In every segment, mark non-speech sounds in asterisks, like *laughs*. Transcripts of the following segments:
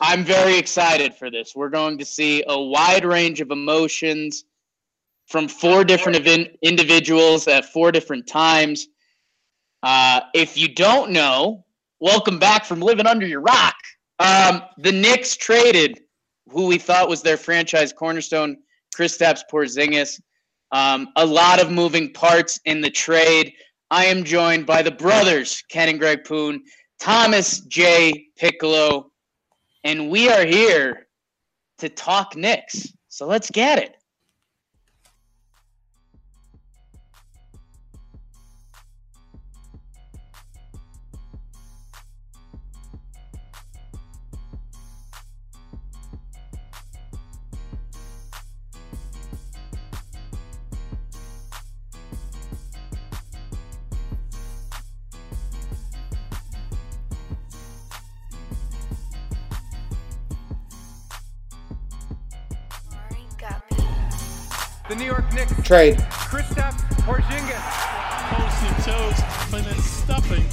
I'm very excited for this. We're going to see a wide range of emotions from four different evin- individuals at four different times. Uh, if you don't know, welcome back from living under your rock. Um, the Knicks traded who we thought was their franchise cornerstone, Kristaps Porzingis. Um, a lot of moving parts in the trade. I am joined by the brothers, Ken and Greg Poon, Thomas J. Piccolo, and we are here to talk Knicks. So let's get it. The New York Knicks Trade. Kristaps Porzingis. toast and toes, and stuffing.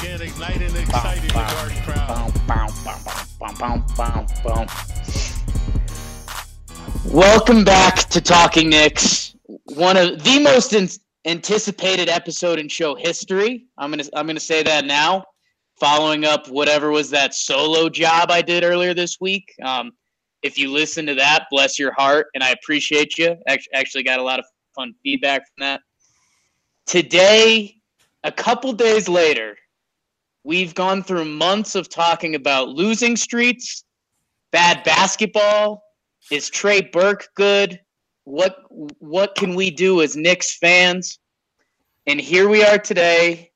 Again, igniting the exciting the dark crowd. Bow, bow, bow, bow, bow, bow, bow. Welcome back to Talking Knicks, one of the most in- anticipated episode in show history. I'm gonna I'm gonna say that now, following up whatever was that solo job I did earlier this week. Um, if you listen to that, bless your heart, and I appreciate you. Actually, got a lot of fun feedback from that. Today, a couple days later, we've gone through months of talking about losing streaks, bad basketball. Is Trey Burke good? What what can we do as Knicks fans? And here we are today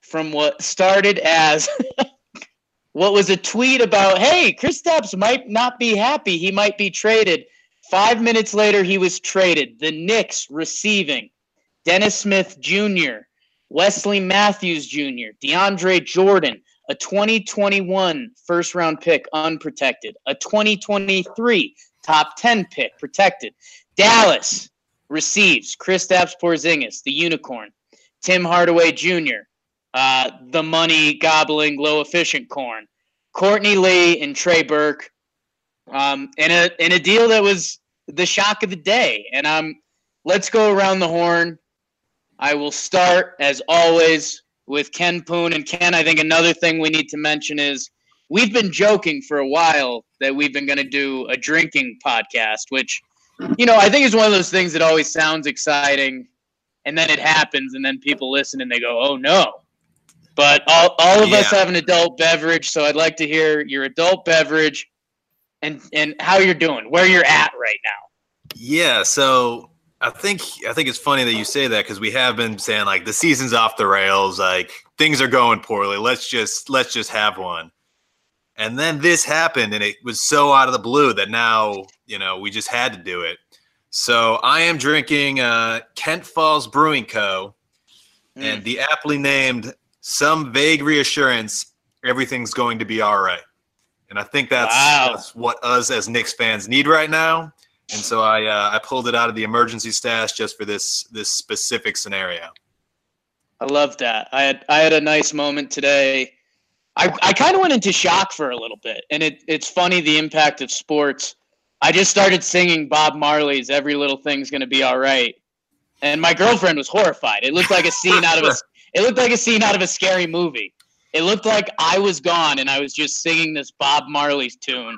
from what started as *laughs* what was a tweet about, hey, Chris Kristaps might not be happy. He might be traded. Five minutes later, he was traded. The Knicks receiving Dennis Smith Jr., Wesley Matthews Jr., DeAndre Jordan, a 2021 first round pick unprotected, a 2023 top 10 pick protected. Dallas receives Chris Kristaps Porzingis, the unicorn, Tim Hardaway Jr., uh, the money gobbling, low efficient corn, Courtney Lee, and Trey Burke, um, in a in a deal that was the shock of the day. And um, let's go around the horn. I will start as always with Ken Poon and Ken. I think another thing we need to mention is we've been joking for a while that we've been going to do a drinking podcast, which you know I think is one of those things that always sounds exciting, and then it happens, and then people listen and they go, "Oh no." But all, all of us have an adult beverage, so I'd like to hear your adult beverage and and how you're doing, where you're at right now. Yeah, so I think I think it's funny that you say that because we have been saying like the season's off the rails, like things are going poorly. Let's just let's just have one. And then this happened and it was so out of the blue that now, you know, we just had to do it. So I am drinking uh Kent Falls Brewing Co. and the aptly named some vague reassurance everything's going to be all right. And I think that's, Wow. that's what us as Knicks fans need right now. And so I uh, I pulled it out of the emergency stash just for this this specific scenario. I love that. I had I had a nice moment today. I, I kind of went into shock for a little bit, and it, it's funny the impact of sports. I just started singing Bob Marley's "Every Little Thing's Gonna Be All Right," and my girlfriend was horrified. It looked like a scene out of a *laughs* it looked like a scene out of a scary movie. It looked like I was gone, and I was just singing this Bob Marley's tune.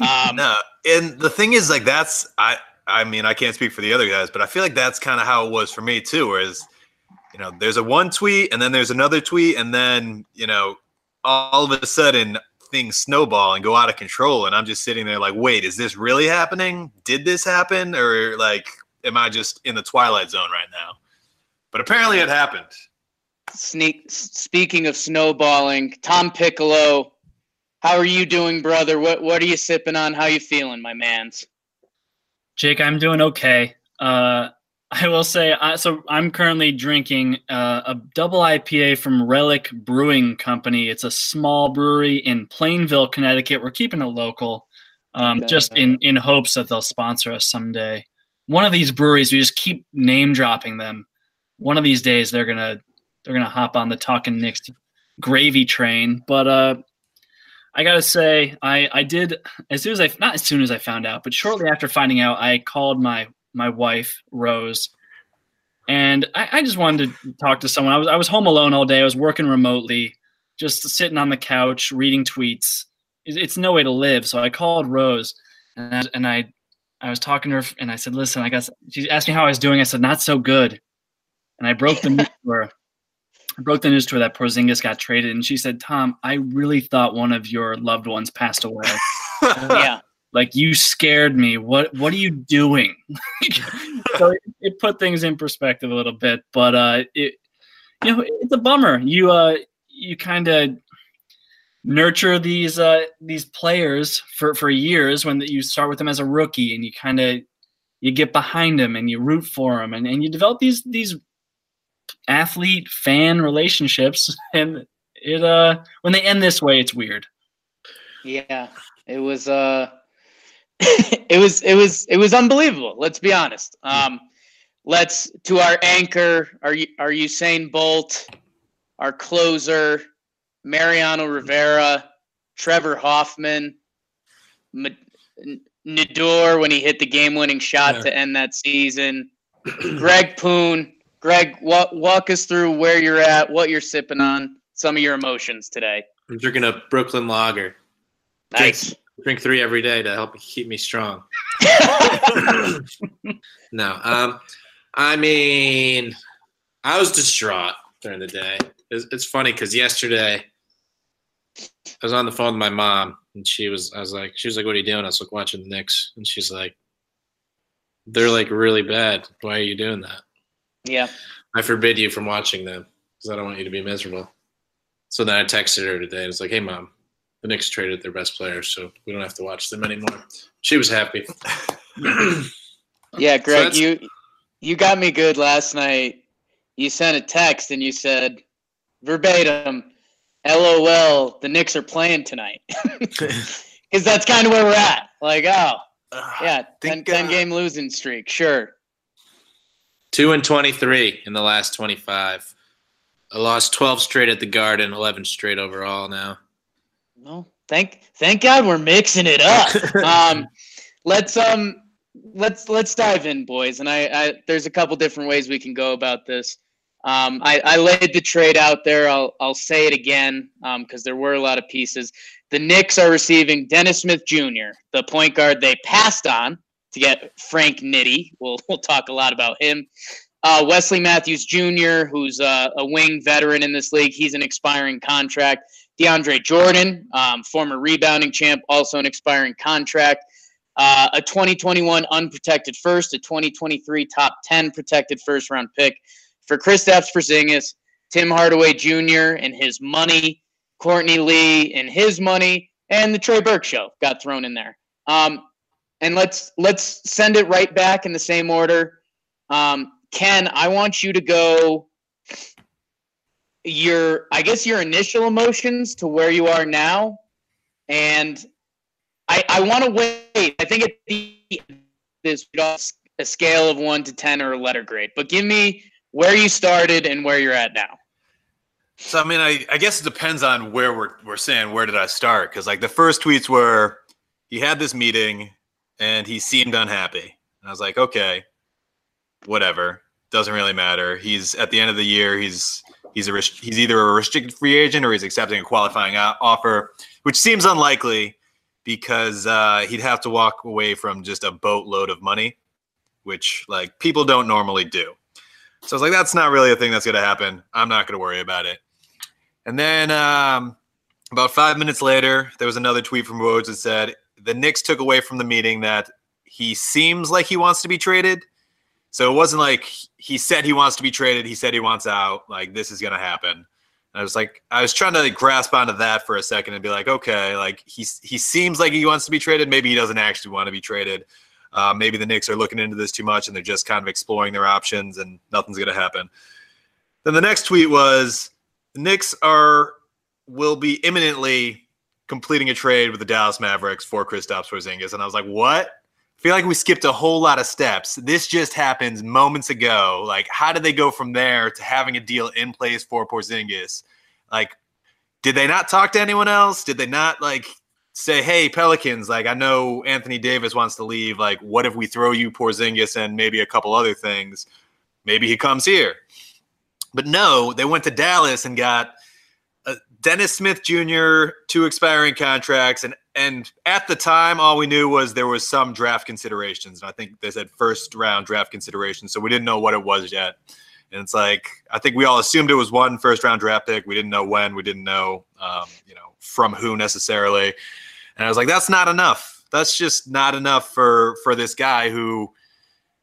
Um, *laughs* No, and the thing is, like, that's I. I mean, I can't speak for the other guys, but I feel like that's kind of how it was for me too. Whereas, you know, there's a one tweet, and then there's another tweet, and then you know, all of a sudden things snowball and go out of control, and I'm just sitting there like, wait, is this really happening? Did this happen? Or like, am I just in the twilight zone right now? But apparently it happened. Sneak. Speaking of snowballing, Tom Piccolo, how are you doing, brother? What What are you sipping on? How you feeling, my man's? Jake, I'm doing okay. Uh, I will say, I, so I'm currently drinking uh, a double IPA from Relic Brewing Company. It's a small brewery in Plainville, Connecticut. We're keeping it local, um, Okay. just in in hopes that they'll sponsor us someday. One of these breweries, we just keep name dropping them. One of these days, they're gonna they're gonna hop on the Talking Knicks gravy train. But uh, I gotta say, I I did as soon as I not as soon as I found out, but shortly after finding out, I called my my wife Rose, and I, I just wanted to talk to someone. I was I was home alone all day. I was working remotely, just sitting on the couch reading tweets. It's, it's no way to live. So I called Rose, and I, and I I was talking to her, and I said, "Listen, I guess." She asked me how I was doing. I said, "Not so good," and I broke the *laughs* news to her. I broke the news to her that Porzingis got traded, and she said, "Tom, I really thought one of your loved ones passed away." *laughs* yeah. like you scared me what what are you doing *laughs* so it, it put things in perspective a little bit but uh it you know it's a bummer you uh you kind of nurture these uh these players for for years when you start with them as a rookie and you kind of you get behind them and you root for them and, and you develop these these athlete fan relationships and it uh when they end this way it's weird Yeah, it was uh it was it was it was unbelievable, let's be honest. Um let's to our anchor, our our Usain Bolt, our closer, Mariano Rivera, Trevor Hoffman, M- Nador when he hit the game-winning shot Yeah. to end that season. Greg Poon, Greg, walk, walk us through where you're at, what you're sipping on, some of your emotions today. I'm drinking a Brooklyn Lager. Nice. Drink three every day to help keep me strong. *laughs* *laughs* no, um, I mean, I was distraught during the day. It's, it's funny because yesterday I was on the phone with my mom, and she was, I was like, she was like, "What are you doing?" I was like, "Watching the Knicks," and she's like, "They're like really bad. Why are you doing that?" Yeah. I forbid you from watching them because I don't want you to be miserable. So then I texted her today. and It's like, hey, mom, the Knicks traded their best players, so we don't have to watch them anymore. She was happy. *clears throat* Yeah, Greg, that's- you you got me good last night. You sent a text and you said verbatim, "LOL, the Knicks are playing tonight." *laughs* *laughs* Because that's kind of where we're at. Like, oh, yeah, 10, think, 10 uh, game losing streak. Sure. Two and 23 in the last 25. I lost 12 straight at the Garden, 11 straight overall now. Well, thank thank God we're mixing it up. *laughs* um, let's um let's let's dive in, boys. And I, I there's a couple different ways we can go about this. Um, I, I laid the trade out there. I'll I'll say it again because there were a lot of pieces. The Knicks are receiving Dennis Smith Jr., the point guard they passed on to get Frank Nitty. We'll we'll talk a lot about him. Uh, Wesley Matthews Jr., who's uh, a wing veteran in this league, he's an expiring contract. DeAndre Jordan, um, former rebounding champ, also an expiring contract. Uh, a 2021 unprotected first, a 2023 top 10 protected first round pick for Kristaps Porzingis, Tim Hardaway Jr. and his money, Courtney Lee and his money, and the Trey Burke show got thrown in there. Um, and let's let's send it right back in the same order. Um, Ken, I want you to go your I guess your initial emotions to where you are now, and I I want to wait. I think at the this a scale of one to ten or a letter grade, but give me where you started and where you're at now. So I mean, I, I guess it depends on where we're we're saying where did I start? Because like the first tweets were he had this meeting and he seemed unhappy, and I was like, okay, whatever, doesn't really matter. He's at the end of the year, he's he's a he's either a restricted free agent or he's accepting a qualifying offer, which seems unlikely because uh, he'd have to walk away from just a boatload of money, which like people don't normally do. So I was like, that's not really a thing that's going to happen. I'm not going to worry about it. And then um, about five minutes later, there was another tweet from Rhodes that said the Knicks took away from the meeting that he seems like he wants to be traded. So it wasn't like he said he wants to be traded. He said he wants out. Like this is gonna happen. And I was like, I was trying to like, grasp onto that for a second and be like, okay, like he's he seems like he wants to be traded. Maybe he doesn't actually want to be traded. Uh, maybe the Knicks are looking into this too much and they're just kind of exploring their options and nothing's gonna happen. Then the next tweet was the Knicks are will be imminently completing a trade with the Dallas Mavericks for Kristaps Porzingis, and I was like, what? I feel like we skipped a whole lot of steps. This just happens moments ago. Like, how did they go from there to having a deal in place for Porzingis? Like, did they not talk to anyone else? Did they not like say, "Hey, Pelicans, like I know Anthony Davis wants to leave. Like, what if we throw you Porzingis and maybe a couple other things? Maybe he comes here." But no, they went to Dallas and got Dennis Smith Jr. two expiring contracts, and and at the time, all we knew was there was some draft considerations, and I think they said first round draft considerations, so we didn't know what it was yet. And it's like I think we all assumed it was one first round draft pick. We didn't know when. We didn't know, um, you know, from who necessarily. And I was like, that's not enough. That's just not enough for for this guy who.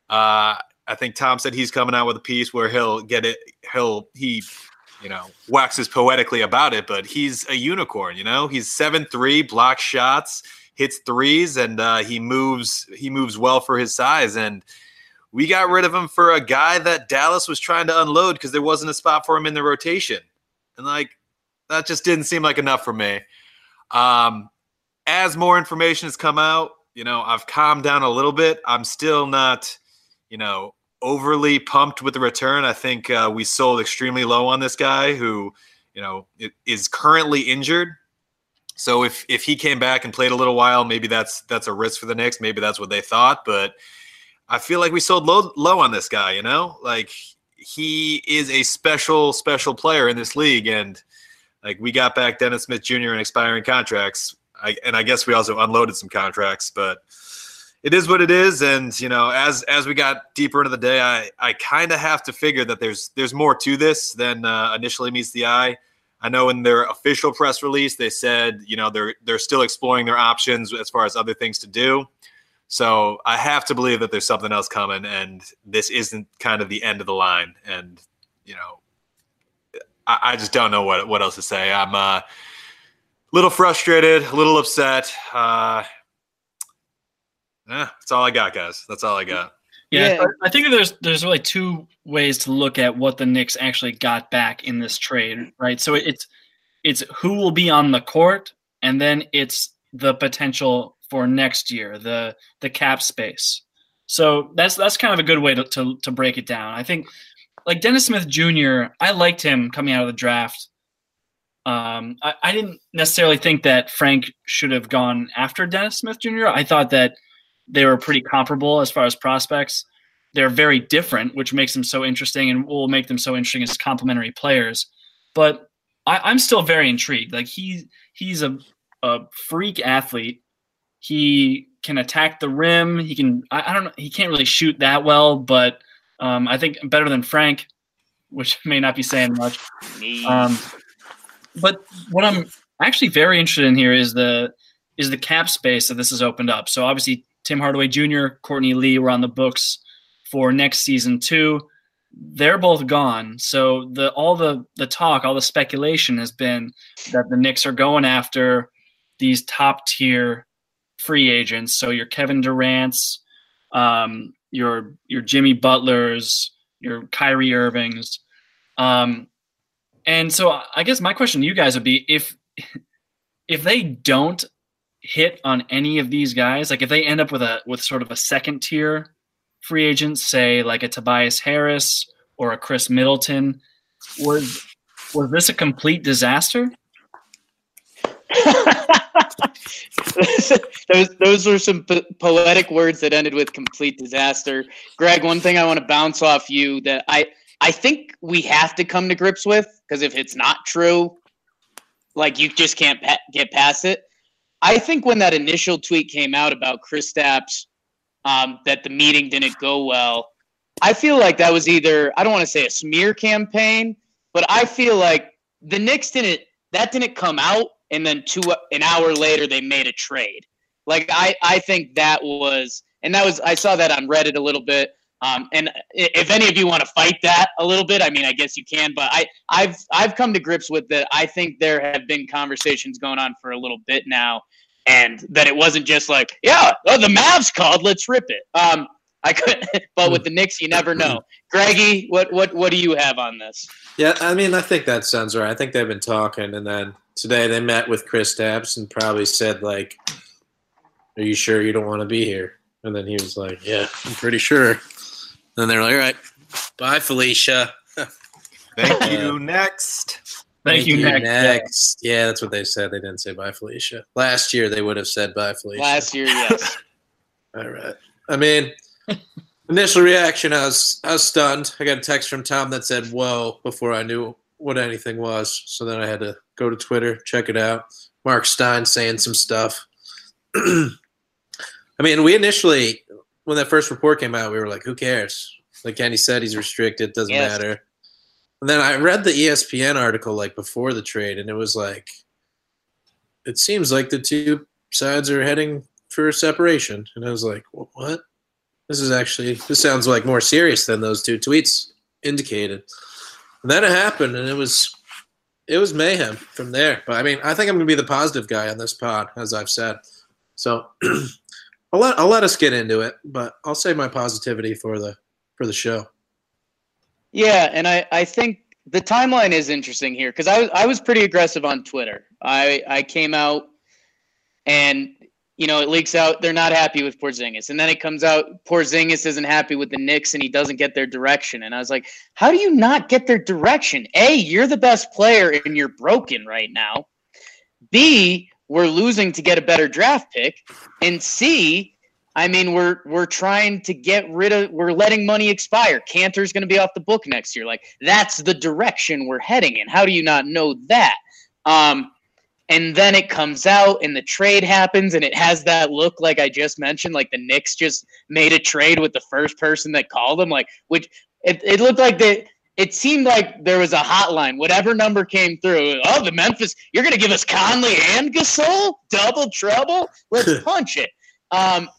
Uh, I think Tom said he's coming out with a piece where he'll get it. He'll he, you know, waxes poetically about it, but he's a unicorn. You know, he's seven three, block shots, hits threes, and uh, he moves. He moves well for his size. And we got rid of him for a guy that Dallas was trying to unload because there wasn't a spot for him in the rotation, and like that just didn't seem like enough for me. Um, as more information has come out, you know, I've calmed down a little bit. I'm still not, you know, overly pumped with the return. I think uh, we sold extremely low on this guy who, you know, is currently injured. So if if he came back and played a little while, maybe that's that's a risk for the Knicks. Maybe that's what they thought, but I feel like we sold low low on this guy. You know, like he is a special special player in this league, and like we got back Dennis Smith Jr. in expiring contracts. I, and I guess we also unloaded some contracts, but it is what it is and you know as as we got deeper into the day i i kind of have to figure that there's there's more to this than uh, initially meets the eye. I know in their official press release they said you know they're they're still exploring their options as far as other things to do. So i have to believe that there's something else coming and this isn't kind of the end of the line and you know i, I just don't know what what else to say. I'm uh a little frustrated a little upset uh yeah, that's all I got, guys. That's all I got. Yeah, yeah, I think there's there's really two ways to look at what the Knicks actually got back in this trade, right? So it's it's who will be on the court, and then it's the potential for next year, the the cap space. So that's that's kind of a good way to to, to break it down. I think like Dennis Smith Jr. I liked him coming out of the draft. Um, I, I didn't necessarily think that Frank should have gone after Dennis Smith Jr. I thought that they were pretty comparable as far as prospects. They're very different, which makes them so interesting and will make them so interesting as complementary players. But I, am still very intrigued. Like he he's a, a freak athlete. He can attack the rim. He can I, I don't know he can't really shoot that well, but um, I think better than Frank, which *laughs* may not be saying much. Um, but what I'm actually very interested in here is the is the cap space that this has opened up. So obviously Tim Hardaway Jr., Courtney Lee were on the books for next season too. They're both gone. So the all the the talk, all the speculation has been that the Knicks are going after these top tier free agents. So your Kevin Durant's, um, your your Jimmy Butler's, your Kyrie Irving's. Um, and so I guess my question to you guys would be if *laughs* if they don't hit on any of these guys, like if they end up with a with sort of a second tier free agent, say like a Tobias Harris or a Khris Middleton, was was this a complete disaster? *laughs* those those were some po- poetic words that ended with complete disaster. Greg, one thing I want to bounce off you that I I think we have to come to grips with because if it's not true, like you just can't pa- get past it. I think when that initial tweet came out about Kristaps, um, that the meeting didn't go well, I feel like that was either I don't want to say a smear campaign, but I feel like the Knicks didn't that didn't come out, and then two an hour later they made a trade. Like I I think that was and that was I saw that on Reddit a little bit. Um, and if any of you want to fight that a little bit, I mean, I guess you can. But I, I've I've come to grips with that. I think there have been conversations going on for a little bit now, and that it wasn't just like, yeah, oh, the Mavs called, let's rip it. Um, I could, *laughs* but with the Knicks, you never know. Greggy, what what what do you have on this? Yeah, I mean, I think that sounds right. I think they've been talking, and then today they met with Kristaps and probably said like, "Are you sure you don't want to be here?" And then he was like, "Yeah, I'm pretty sure." then they're like, "All right, bye, Felicia." *laughs* Thank you. Next. Thank, you, Nick. Next, yeah, that's what they said. They didn't say bye, Felicia. Last year they would have said bye, Felicia. Last year, yes. *laughs* All right. I mean, initial reaction, I was I was stunned. I got a text from Tom that said "whoa" before I knew what anything was. So then I had to go to Twitter, check it out. Marc Stein saying some stuff. *clears throat* I mean, we initially, when that first report came out, we were like, "Who cares?" Like Kenny said, he's restricted. Doesn't Yes. matter. And then I read the ESPN article like before the trade, and it was like, it seems like the two sides are heading for a separation. And I was like, what? This is actually this sounds like more serious than those two tweets indicated. And then it happened, and it was it was mayhem from there. But I mean, I think I'm gonna be the positive guy on this pod, as I've said. So *clears throat* I'll let I'll let us get into it, but I'll save my positivity for the for the show. Yeah, and I, I think the timeline is interesting here because I was I was pretty aggressive on Twitter. I I came out and you know it leaks out they're not happy with Porzingis, and then it comes out Porzingis isn't happy with the Knicks and he doesn't get their direction. And I was like, how do you not get their direction? A, you're the best player and you're broken right now. B, we're losing to get a better draft pick, and C, I mean, we're we're trying to get rid of. We're letting money expire. Kanter's going to be off the book next year. Like that's the direction we're heading in. How do you not know that? Um, and then it comes out, and the trade happens, and it has that look like I just mentioned. Like the Knicks just made a trade with the first person that called them. Like which it, it looked like the. It seemed like there was a hotline. Whatever number came through. Oh, the Memphis. You're going to give us Conley and Gasol double trouble. Let's *laughs* punch it. Um,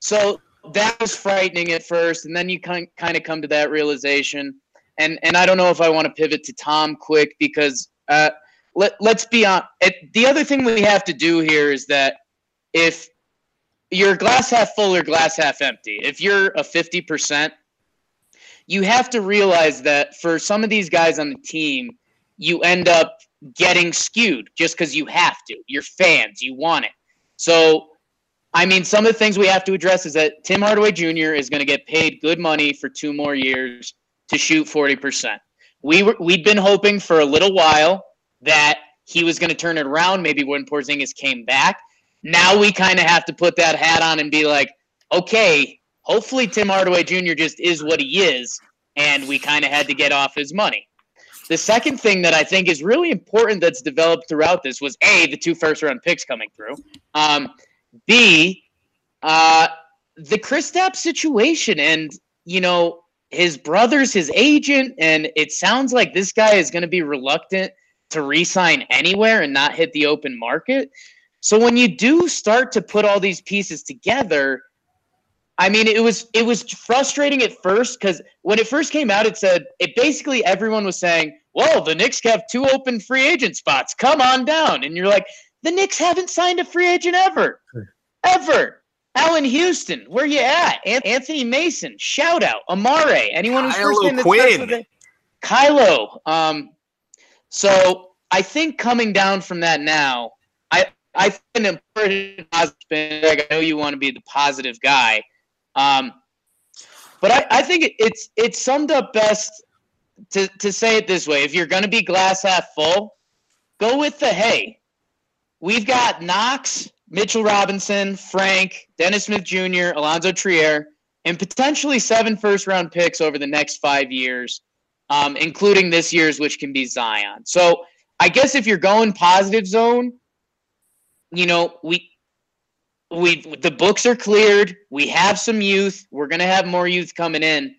so that was frightening at first, and then you kind kind of come to that realization. And and I don't know if I want to pivot to Tom quick because uh, let let's be on. It, the other thing we have to do here is that if you're glass half full or glass half empty, if you're a fifty percent, you have to realize that for some of these guys on the team, you end up getting skewed just because you have to. You're fans, you want it. So I mean, some of the things we have to address is that Tim Hardaway Jr. is going to get paid good money for two more years to shoot 40%. We were, we'd been hoping for a little while that he was going to turn it around, maybe when Porzingis came back. Now we kind of have to put that hat on and be like, okay, hopefully Tim Hardaway Jr. just is what he is, and we kind of had to get off his money. The second thing that I think is really important that's developed throughout this was A, the two first round picks coming through. Um, B, uh, the Kristaps situation, and you know his brother's his agent, and it sounds like this guy is going to be reluctant to re-sign anywhere and not hit the open market. So when you do start to put all these pieces together, I mean, it was it was frustrating at first because when it first came out, it said it basically everyone was saying, "Well, the Knicks have two open free agent spots. Come on down," and you're like, "The Knicks haven't signed a free agent ever, ever." Allan Houston, where you at? An- Anthony Mason, shout out. Amare, anyone who's first Kylo name that starts Quinn. with Kylo. Um, so I think coming down from that now, I I think an important. Like I know you want to be the positive guy, um, but I, I think it's it's summed up best to to say it this way: if you're going to be glass half full, go with the hey. We've got Knox, Mitchell Robinson, Frank, Dennis Smith Jr., Alonzo Trier, and potentially seven first round picks over the next five years, um, including this year's, which can be Zion. So I guess if you're going positive zone, you know, we we the books are cleared. We have some youth. We're gonna have more youth coming in.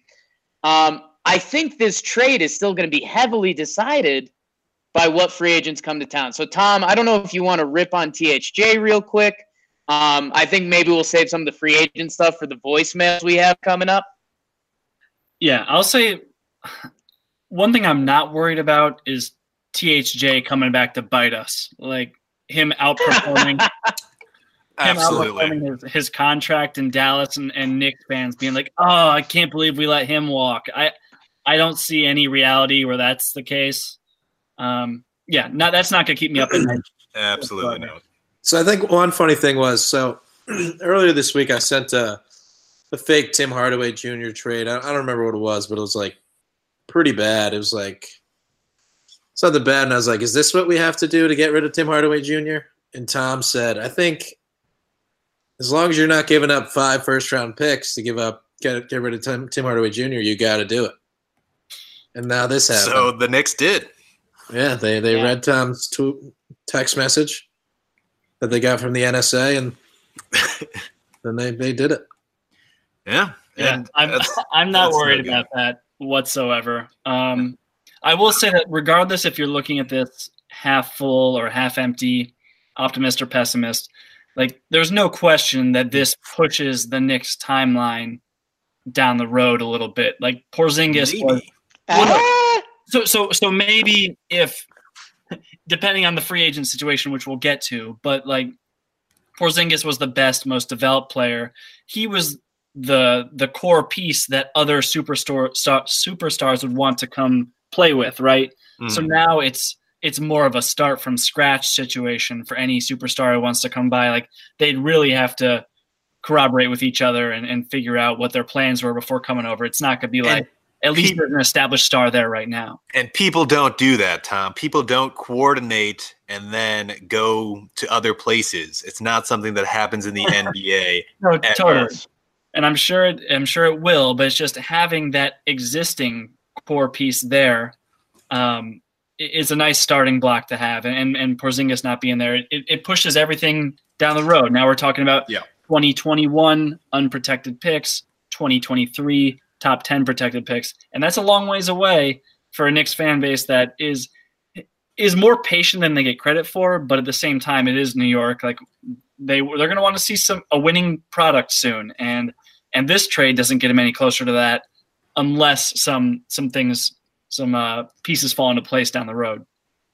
Um, I think this trade is still going to be heavily decided by what free agents come to town. So, Tom, I don't know if you want to rip on THJ real quick. Um, I think maybe we'll save some of the free agent stuff for the voicemails we have coming up. Yeah, I'll say one thing I'm not worried about is THJ coming back to bite us. Like him outperforming *laughs* him Absolutely. outperforming his, his contract in Dallas and, and Knicks fans being like, Oh, I can't believe we let him walk. I I don't see any reality where that's the case. Um yeah, not that's not gonna keep me up at night. *clears throat* Absolutely not. So I think one funny thing was so *clears throat* earlier this week I sent a, a fake Tim Hardaway Jr. trade. I, I don't remember what it was, but it was like pretty bad. It was like something bad, and I was like, "Is this what we have to do to get rid of Tim Hardaway Jr.?" And Tom said, "I think as long as you're not giving up five first round picks to give up get get rid of Tim, Tim Hardaway Jr., you got to do it." And now this happened. So the Knicks did. Yeah, they they Yeah. read Tom's tw- text message that they got from the NSA, and *laughs* then they they did it. Yeah. Yeah, And I'm *laughs* I'm not that's no worried about that whatsoever. Um, I will say that regardless if you're looking at this half full or half empty, optimist or pessimist, like there's no question that this pushes the Knicks timeline down the road a little bit. Like Porzingis was Maybe. So so so maybe if depending on the free agent situation, which we'll get to, but like Porzingis was the best, most developed player. He was the the core piece that other superstar star, superstars would want to come play with, right? So Mm. now it's it's more of a start from scratch situation for any superstar who wants to come by. Like they'd really have to corroborate with each other and, and figure out what their plans were before coming over. It's not gonna be like at least there's an established star there right now. And people don't do that, Tom. People don't coordinate and then go to other places. It's not something that happens in the *laughs* NBA. No, totally. all. And I'm sure it, I'm sure it will, but it's just having that existing core piece there um, is a nice starting block to have. And and, and Porzingis not being there, it, it pushes everything down the road. Now we're talking about Yeah. 2021 unprotected picks, 2023 top 10 protected picks, and that's a long ways away for a Knicks fan base that is is more patient than they get credit for. But at the same time, it is New York. Like they they're going to want to see some a winning product soon, and and this trade doesn't get them any closer to that unless some some things some uh, pieces fall into place down the road.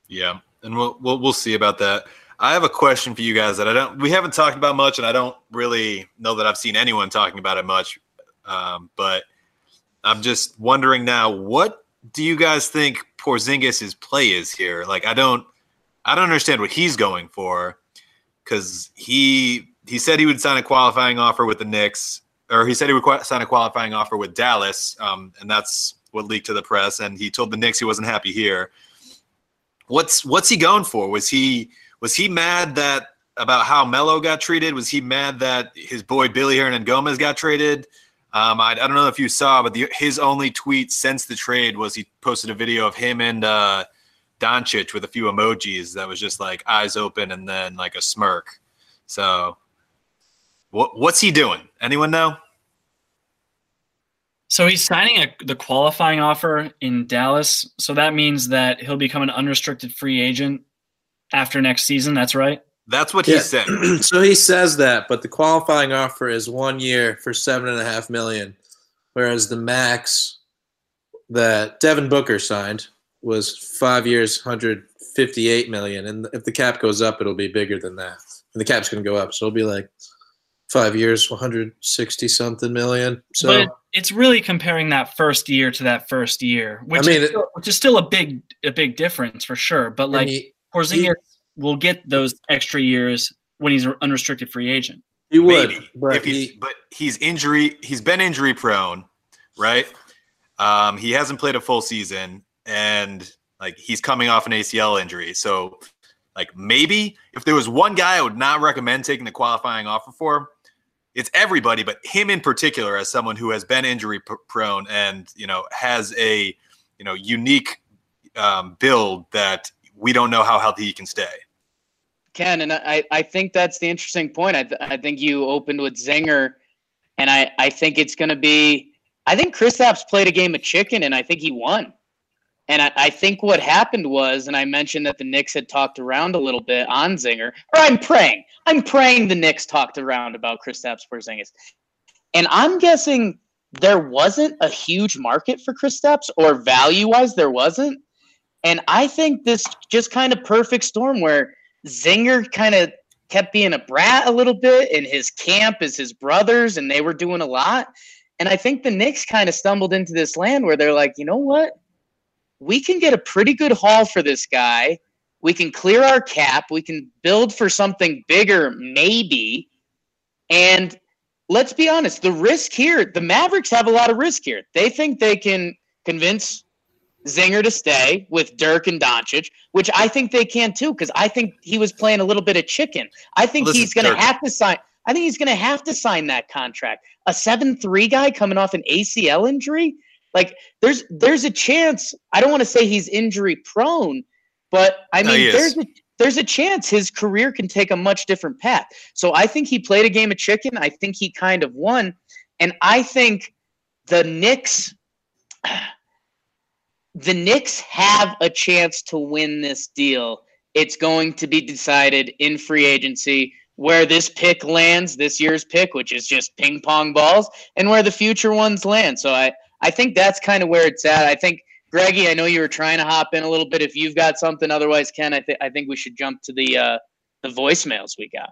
Yeah, and we'll, we'll we'll see about that. I have a question for you guys that I don't we haven't talked about much, and I don't really know that I've seen anyone talking about it much. Um, but I'm just wondering now, what do you guys think Porzingis' play is here? Like, I don't I don't understand what he's going for because he he said he would sign a qualifying offer with the Knicks, or he said he would qua- sign a qualifying offer with Dallas, um, and that's what leaked to the press. And he told the Knicks he wasn't happy here what's what's he going for? Was he was he mad that about how Melo got treated? Was he mad that his boy Willy Hernangomez got traded? Um, I, I don't know if you saw, but the, his only tweet since the trade was he posted a video of him and uh, Doncic with a few emojis that was just like eyes open and then like a smirk. So, what what's he doing? Anyone know? So he's signing a, the qualifying offer in Dallas. So that means that he'll become an unrestricted free agent after next season. That's right. That's what he Yeah. said. *clears throat* so he says that, but the qualifying offer is one year for seven and a half million, whereas the max that Devin Booker signed was five years, hundred fifty-eight million, and if the cap goes up, it'll be bigger than that. And the cap's going to go up, so it'll be like five years, one hundred sixty something million. So but it's really comparing that first year to that first year, which, I mean, is, still, which is still a big a big difference for sure. But like he, Porzingis will get those extra years when he's an unrestricted free agent. he would, Maybe. but if he's, he, but he's injury. He's been injury prone, right? Um, he hasn't played a full season, and like he's coming off an ACL injury. So, like maybe if there was one guy I would not recommend taking the qualifying offer for, it's everybody, but him in particular, as someone who has been injury p- prone and you know has a you know unique um, build that we don't know how healthy he can stay. Ken, and I, I think that's the interesting point. I, th- I think you opened with Zinger, and I, I think it's going to be. I think Kristaps played a game of chicken, and I think he won. And I, I think what happened was, and I mentioned that the Knicks had talked around a little bit on Zinger, or I'm praying, I'm praying the Knicks talked around about Kristaps Porzingis, and I'm guessing there wasn't a huge market for Kristaps, or value wise, there wasn't. And I think this just kind of perfect storm where Zinger kind of kept being a brat a little bit, and his camp is his brothers, and they were doing a lot. And I think the Knicks kind of stumbled into this land where they're like, you know what? We can get a pretty good haul for this guy. We can clear our cap. We can build for something bigger, maybe. And let's be honest, the risk here, the Mavericks have a lot of risk here. They think they can convince Zinger to stay with Dirk and Doncic, which I think they can too, because I think he was playing a little bit of chicken. I think Well, he's going to have to sign. I think he's going to have to sign that contract. A seven-three guy coming off an ACL injury, like there's there's a chance. I don't want to say he's injury prone, but I mean is. there's a, there's a chance his career can take a much different path. So I think he played a game of chicken. I think he kind of won, and I think the Knicks the Knicks have a chance to win this deal. It's going to be decided in free agency where this pick lands, this year's pick, which is just ping pong balls, and where the future ones land. So I, I think that's kind of where it's at. I think, Greggy, I know you were trying to hop in a little bit. If you've got something, otherwise, Ken, I, th- I think we should jump to the uh, the voicemails we got.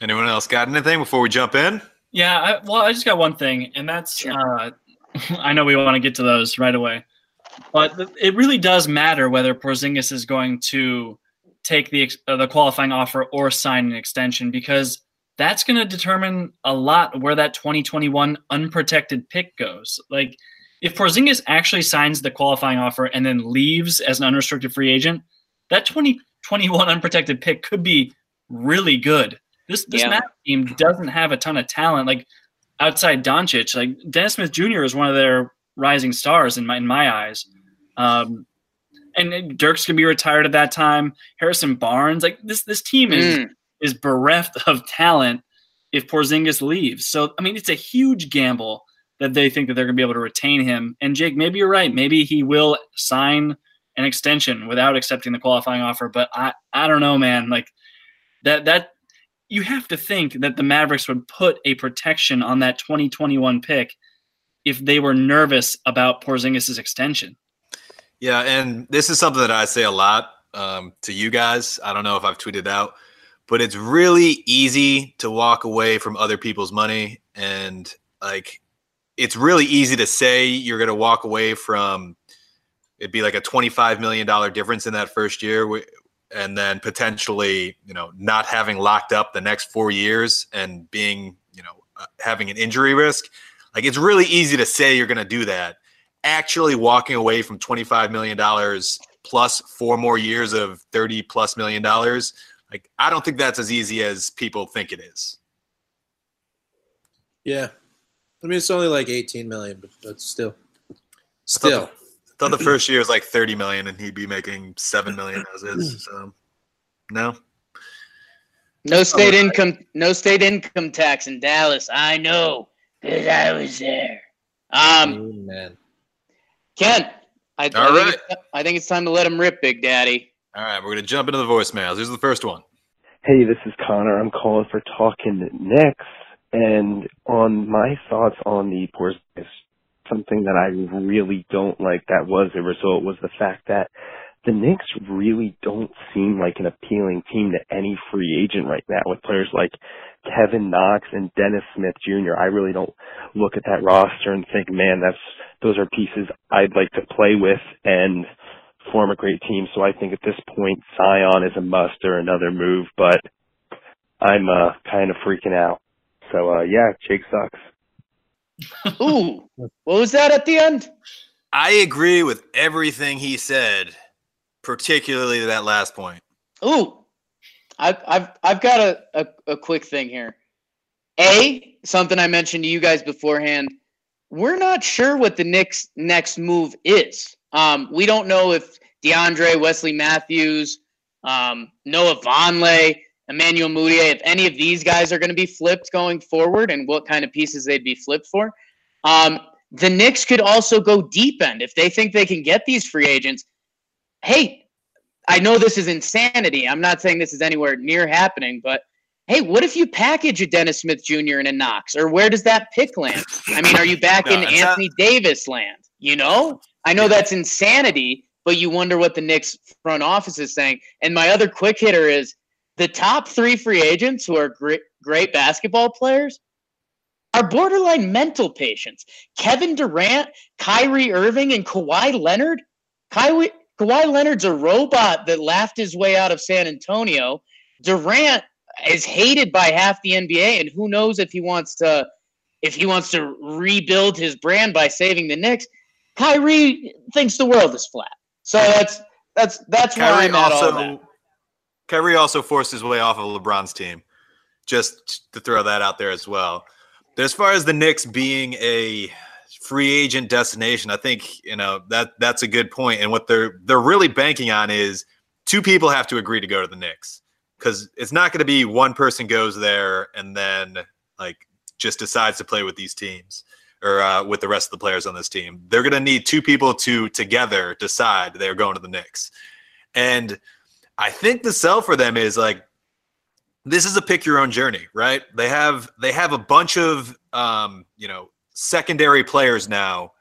Anyone else got anything before we jump in? Yeah, I, well, I just got one thing, and that's uh, *laughs* I know we want to get to those right away, but it really does matter whether Porzingis is going to take the uh, the qualifying offer or sign an extension because that's going to determine a lot where that 2021 unprotected pick goes. Like, if Porzingis actually signs the qualifying offer and then leaves as an unrestricted free agent, that 2021 *laughs* unprotected pick could be really good. This this Yeah. Team doesn't have a ton of talent. Like outside Doncic, like Dennis Smith Jr. is one of their rising stars in my in my eyes. Um, and Dirk's gonna be retired at that time. Harrison Barnes, like this this team is Mm. is bereft of talent if Porzingis leaves. So I mean, it's a huge gamble that they think that they're gonna be able to retain him. And Jake, maybe you're right. Maybe he will sign an extension without accepting the qualifying offer. But I I don't know, man. Like that that you have to think that the Mavericks would put a protection on that 2021 pick if they were nervous about Porzingis' extension. Yeah, and this is something that I say a lot um, to you guys. I don't know if I've tweeted out, but it's really easy to walk away from other people's money, and like it's really easy to say you're going to walk away from. It'd be like a twenty-five million dollar difference in that first year, and then potentially, you know, not having locked up the next four years and being, you know, uh, having an injury risk. Like it's really easy to say you're going to do that actually walking away from $25 million plus four more years of 30 plus million dollars like i don't think that's as easy as people think it is Yeah. I mean, it's only like 18 million, but, but still. I Still. thought, I thought the first year was like 30 million and he'd be making 7 million as is *clears throat* so no No state income, no state income tax in Dallas. I know because I was there. Um, Amen. Ken, I, I, All think right. it's, I think it's time to let him rip, Big Daddy. all right we're going to jump into the voicemails here's the first one Hey, this is Connor. I'm calling for talking Knicks, and on my thoughts on the Porzingis, something that I really don't like that was a result was the fact that the Knicks really don't seem like an appealing team to any free agent right now with players like Kevin Knox and Dennis Smith Jr. I really don't look at that roster and think, man, that's those are pieces I'd like to play with and form a great team. So I think at this point, Zion is a must or another move, but I'm uh, kind of freaking out. So uh, yeah, Jake sucks. *laughs* Ooh, what was that at the end? i agree with everything he said particularly that last point Ooh, I've I've got a, a, a quick thing here. A something I mentioned to you guys beforehand. We're not sure what the Knicks' next move is. Um, we don't know if DeAndre, Wesley Matthews, um, Noah Vonleh, Emmanuel Mudiay, if any of these guys are going to be flipped going forward, and what kind of pieces they'd be flipped for. Um, the Knicks could also go deep end if they think they can get these free agents. Hey, I know this is insanity. I'm not saying this is anywhere near happening, but hey, what if you package a Dennis Smith Jr. and a Knox, or where does that pick land? I mean, are you back No, in it's not- Anthony Davis land? You know, I know that's insanity, but you wonder what the Knicks front office is saying. And my other quick hitter is the top three free agents who are great, great basketball players are borderline mental patients. Kevin Durant, Kyrie Irving, and Kawhi Leonard. Kawhi, Kawhi Leonard's a robot that laughed his way out of San Antonio. Durant is hated by half the NBA, and who knows if he wants to if he wants to rebuild his brand by saving the Knicks. Kyrie thinks the world is flat. So that's that's that's where Kyrie I'm at all that. also Kyrie also forced his way off of LeBron's team. Just to throw that out there as well. But as far as the Knicks being a free agent destination, I think you know that that's a good point. And what they're they're really banking on is two people have to agree to go to the Knicks because it's not going to be one person goes there and then like just decides to play with these teams or uh, with the rest of the players on this team. They're going to need two people to together decide they're going to the Knicks. And I think the sell for them is like this is a pick your own journey, right? They have they have a bunch of um, you know secondary players now,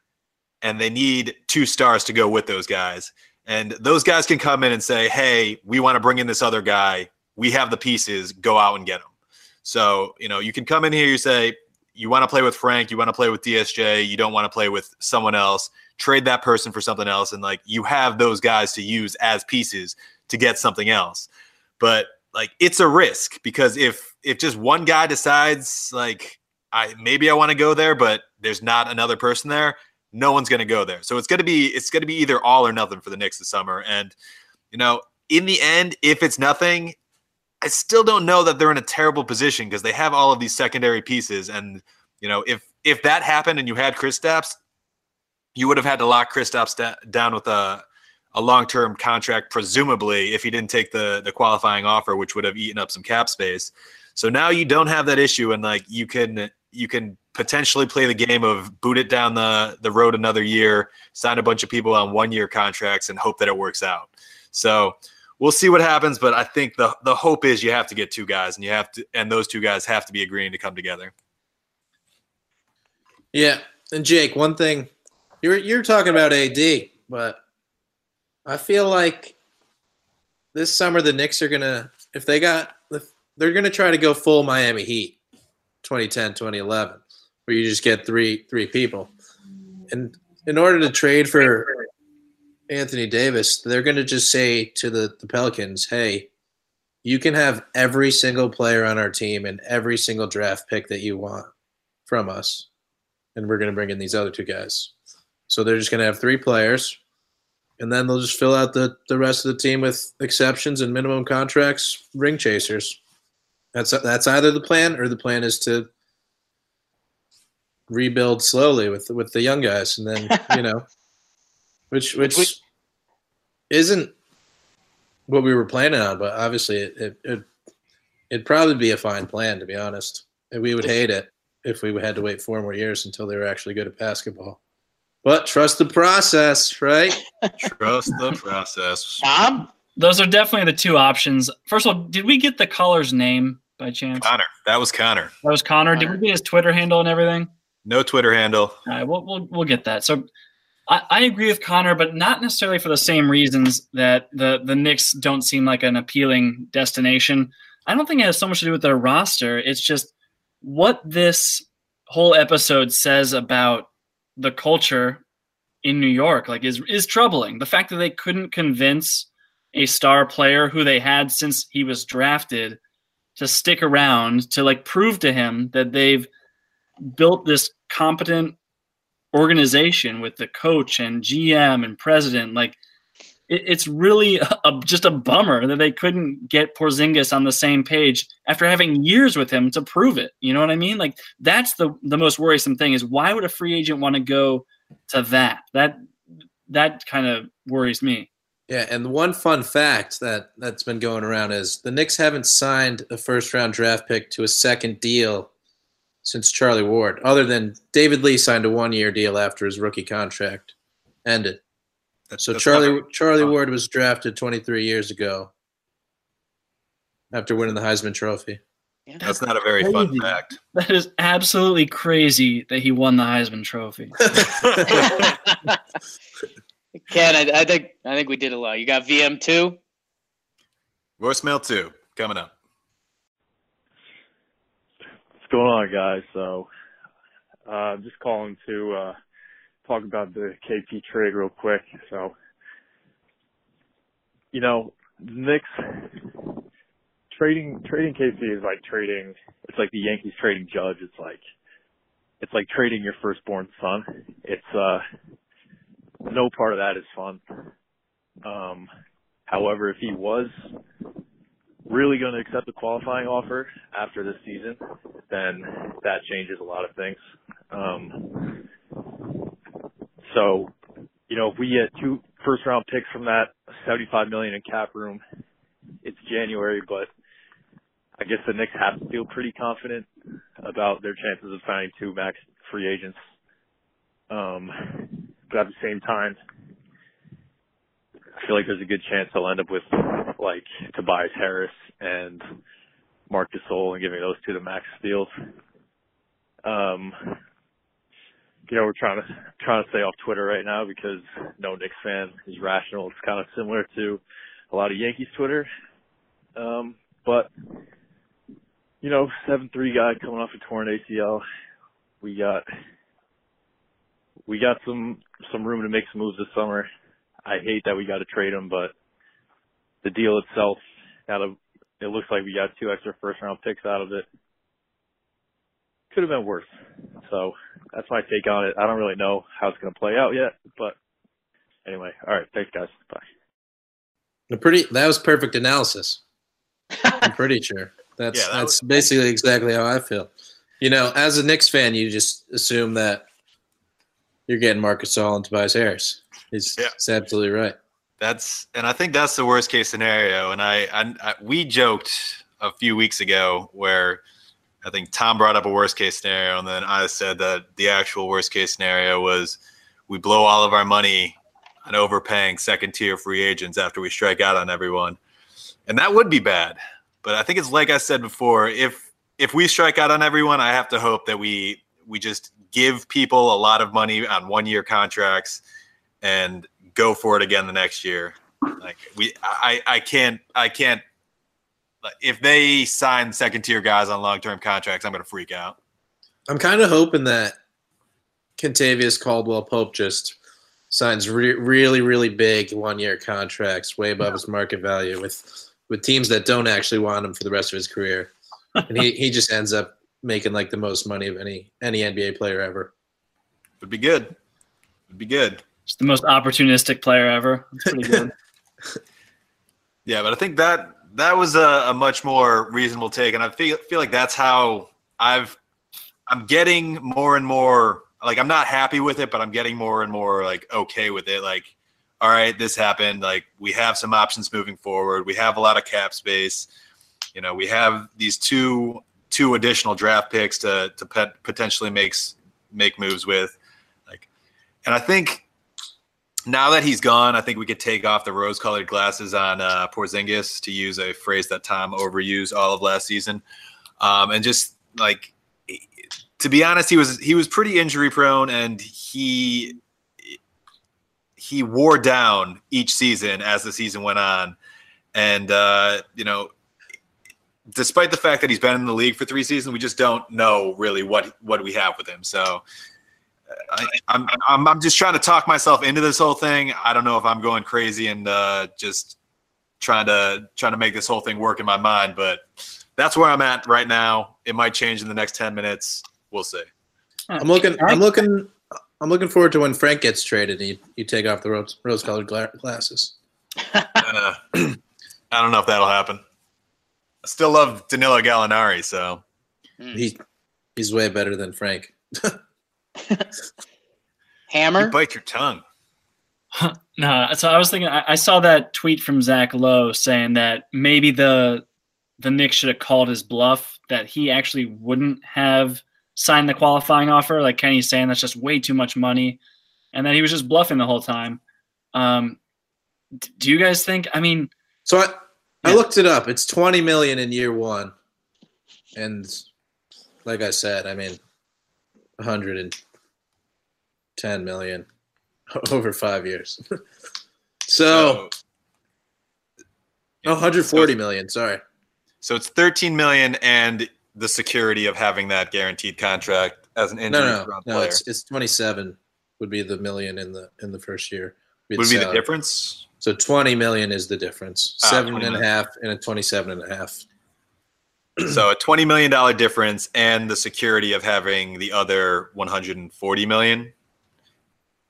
and they need two stars to go with those guys. And those guys can come in and say, "Hey, we want to bring in this other guy. We have the pieces. Go out and get him." So you know you can come in here. You say you want to play with Frank. You want to play with DSJ. You don't want to play with someone else. Trade that person for something else, and like you have those guys to use as pieces to get something else. But like it's a risk because if if just one guy decides like I maybe I want to go there, but there's not another person there, no one's going to go there. So it's going to be it's going to be either all or nothing for the Knicks this summer. And you know, in the end, if it's nothing, I still don't know that they're in a terrible position because they have all of these secondary pieces. And you know, if if that happened and you had Kristaps, you would have had to lock Kristaps down with a a long-term contract, presumably, if he didn't take the the qualifying offer, which would have eaten up some cap space. So now you don't have that issue, and like you can you can potentially play the game of boot it down the the road another year, sign a bunch of people on one-year contracts, and hope that it works out. So we'll see what happens, but I think the the hope is you have to get two guys, and you have to, and those two guys have to be agreeing to come together. Yeah, and Jake, one thing you're you're talking about AD, but I feel like this summer the Knicks are gonna if they got they're gonna try to go full Miami Heat 2010 2011 where you just get three three people and in order to trade for Anthony Davis they're gonna just say to the, the Pelicans hey you can have every single player on our team and every single draft pick that you want from us and we're gonna bring in these other two guys so they're just gonna have three players and then they'll just fill out the, the rest of the team with exceptions and minimum contracts, ring chasers. That's that's either the plan or the plan is to rebuild slowly with with the young guys, and then *laughs* you know, which which isn't what we were planning on, but obviously it it it it'd probably be a fine plan to be honest. And we would hate it if we had to wait four more years until they were actually good at basketball. But trust the process, right? *laughs* Trust the process. Tom, Those are definitely the two options. First of all, did we get the caller's name by chance? Connor, that was Connor. That was Connor. Did we get his Twitter handle and everything? No Twitter handle. All right, we'll, we'll, we'll get that. So I, I agree with Connor, but not necessarily for the same reasons that the, the Knicks don't seem like an appealing destination. I don't think it has so much to do with their roster. It's just what this whole episode says about the culture in New York like is is troubling. The fact that they couldn't convince a star player who they had since he was drafted to stick around to like prove to him that they've built this competent organization with the coach and GM and president like it, it's really a, a- just a bummer that they couldn't get Porzingis on the same page after having years with him to prove it. You know what I mean? Like that's the the most worrisome thing is why would a free agent want to go to that? That that kind of worries me. Yeah, and the one fun fact that that's been going around is the Knicks haven't signed a first round draft pick to a second deal since Charlie Ward, other than David Lee signed a one year deal after his rookie contract ended. That's, So that's Charlie not- Charlie Ward was drafted 23 years ago after winning the Heisman Trophy. That's not a very fun fact. That is absolutely crazy that he won the Heisman Trophy. *laughs* *laughs* *laughs* Ken, I, I think I think we did a lot. You got VM two. Voicemail two coming up. What's going on, guys? So, uh, I'm just calling to uh, talk about the KP trade real quick. So, you know, the Knicks trading trading KP is like trading. It's like the Yankees trading Judge. It's like it's like trading your firstborn son. It's uh, no part of that is fun. Um, however, if he was really going to accept the qualifying offer after this season, then that changes a lot of things. Um, so, you know, if we get two first round picks from that 75 million in cap room, it's January, but I guess the Knicks have to feel pretty confident about their chances of signing two max free agents. Um, but at the same time, I feel like there's a good chance they'll end up with like Tobias Harris and Marc Gasol and giving those two the max deals. Um, you know, we're trying to trying to stay off Twitter right now because no Knicks fan is rational. It's kind of similar to a lot of Yankees Twitter. Um, but you know, seven three guy coming off a torn ACL. We got we got some some room to make some moves this summer. I hate that we got to trade him, but the deal itself, now that it looks like we got two extra first round picks out of it, could have been worse. So that's my take on it. I don't really know how it's going to play out yet, but anyway, all right, thanks guys. Bye. A pretty that was perfect analysis. *laughs* I'm pretty sure. That's Yeah, that that's basically exactly how I feel. You know, as a Knicks fan, you just assume that you're getting Marc Gasol and Tobias Harris. He's, Yeah. he's absolutely right. That's and I think that's the worst case scenario. And I, I, I we joked a few weeks ago where I think Tom brought up a worst case scenario, and then I said that the actual worst case scenario was we blow all of our money on overpaying second tier free agents after we strike out on everyone, and that would be bad. But I think it's like I said before, if if we strike out on everyone, I have to hope that we we just give people a lot of money on one year contracts and go for it again the next year. Like we, I, I can't, I can't. If they sign second tier guys on long term contracts, I'm going to freak out. I'm kind of hoping that Kentavious Caldwell Pope just signs re- really, really big one year contracts, way above his market value, with with teams that don't actually want him for the rest of his career, and he, he just ends up making like the most money of any any NBA player ever. Would be good. Would be good. Just the most opportunistic player ever. That's pretty good. *laughs* Yeah, but I think that that was a, a much more reasonable take, and I feel feel like that's how I've I'm getting more and more like I'm not happy with it, but I'm getting more and more like okay with it. Like, all right, this happened. Like we have some options moving forward. We have a lot of cap space. You know, we have these two two additional draft picks to to pet, potentially makes make moves with. Like, and I think now that he's gone, I think we could take off the rose-colored glasses on uh, Porzingis, to use a phrase that Tom overused all of last season, um, and just like to be honest, he was he was pretty injury prone, and he he wore down each season as the season went on, and uh, you know. Despite the fact that he's been in the league for three seasons, we just don't know really what what we have with him. So, I, I'm, I'm I'm just trying to talk myself into this whole thing. I don't know if I'm going crazy and uh, just trying to trying to make this whole thing work in my mind, but that's where I'm at right now. It might change in the next ten minutes. We'll see. I'm looking. I'm looking. I'm looking forward to when Frank gets traded. and You, you take off the rose, rose-colored gla- glasses. *laughs* Uh, *clears throat* I don't know if that'll happen. I still love Danilo Gallinari, so He he's way better than Frank. *laughs* Hammer. you bite your tongue. *laughs* No, so I was thinking. I, I saw that tweet from Zach Lowe saying that maybe the the Knicks should have called his bluff. That he actually wouldn't have signed the qualifying offer. Like Kenny's saying, that's just way too much money, and that he was just bluffing the whole time. Um, d- do you guys think? I mean, So I, I looked it up. It's 20 million in year one, and like I said, I mean, 110 million *laughs* over five years. *laughs* so, oh, 140 million. Sorry. So it's 13 million and the security of having that guaranteed contract as an injury no, no, no. It's it's 27 would be the million in the in the first year. Would be the difference? So 20 million is the difference. Ah, Seven 20 and a million. half and a 27 and a half. *clears throat* so a 20 million dollar difference and the security of having the other 140 million.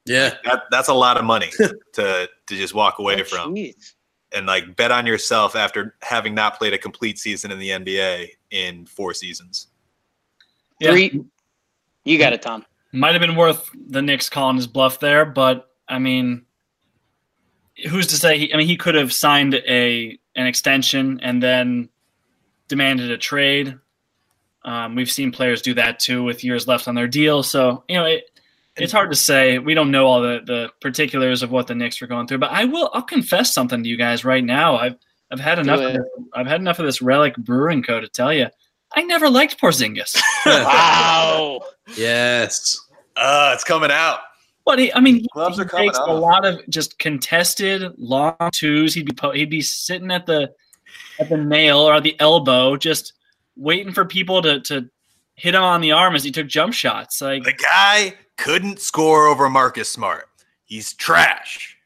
Yeah. That that's a lot of money *laughs* to to just walk away Oh, from. jeez. and like bet on yourself after having not played a complete season in the NBA in four seasons. Yeah. Three. You got it, Tom. Might have been worth the Knicks calling his bluff there, but I mean, who's to say? He, I mean, he could have signed a an extension and then demanded a trade. Um, we've seen players do that too with years left on their deal. So you know, it, it's hard to say. We don't know all the, the particulars of what the Knicks were going through. But I will. I'll confess something to you guys right now. I've I've had enough. Of this, I've had enough of this relic brewing co to tell you. I never liked Porzingis. *laughs* Wow. Yes. Uh, it's coming out. But he, I mean, he, Gloves he are coming takes a lot of just contested long twos. He'd be po- he'd be sitting at the at the nail or the elbow, just waiting for people to to hit him on the arm as he took jump shots. Like The guy couldn't score over Marcus Smart. He's trash.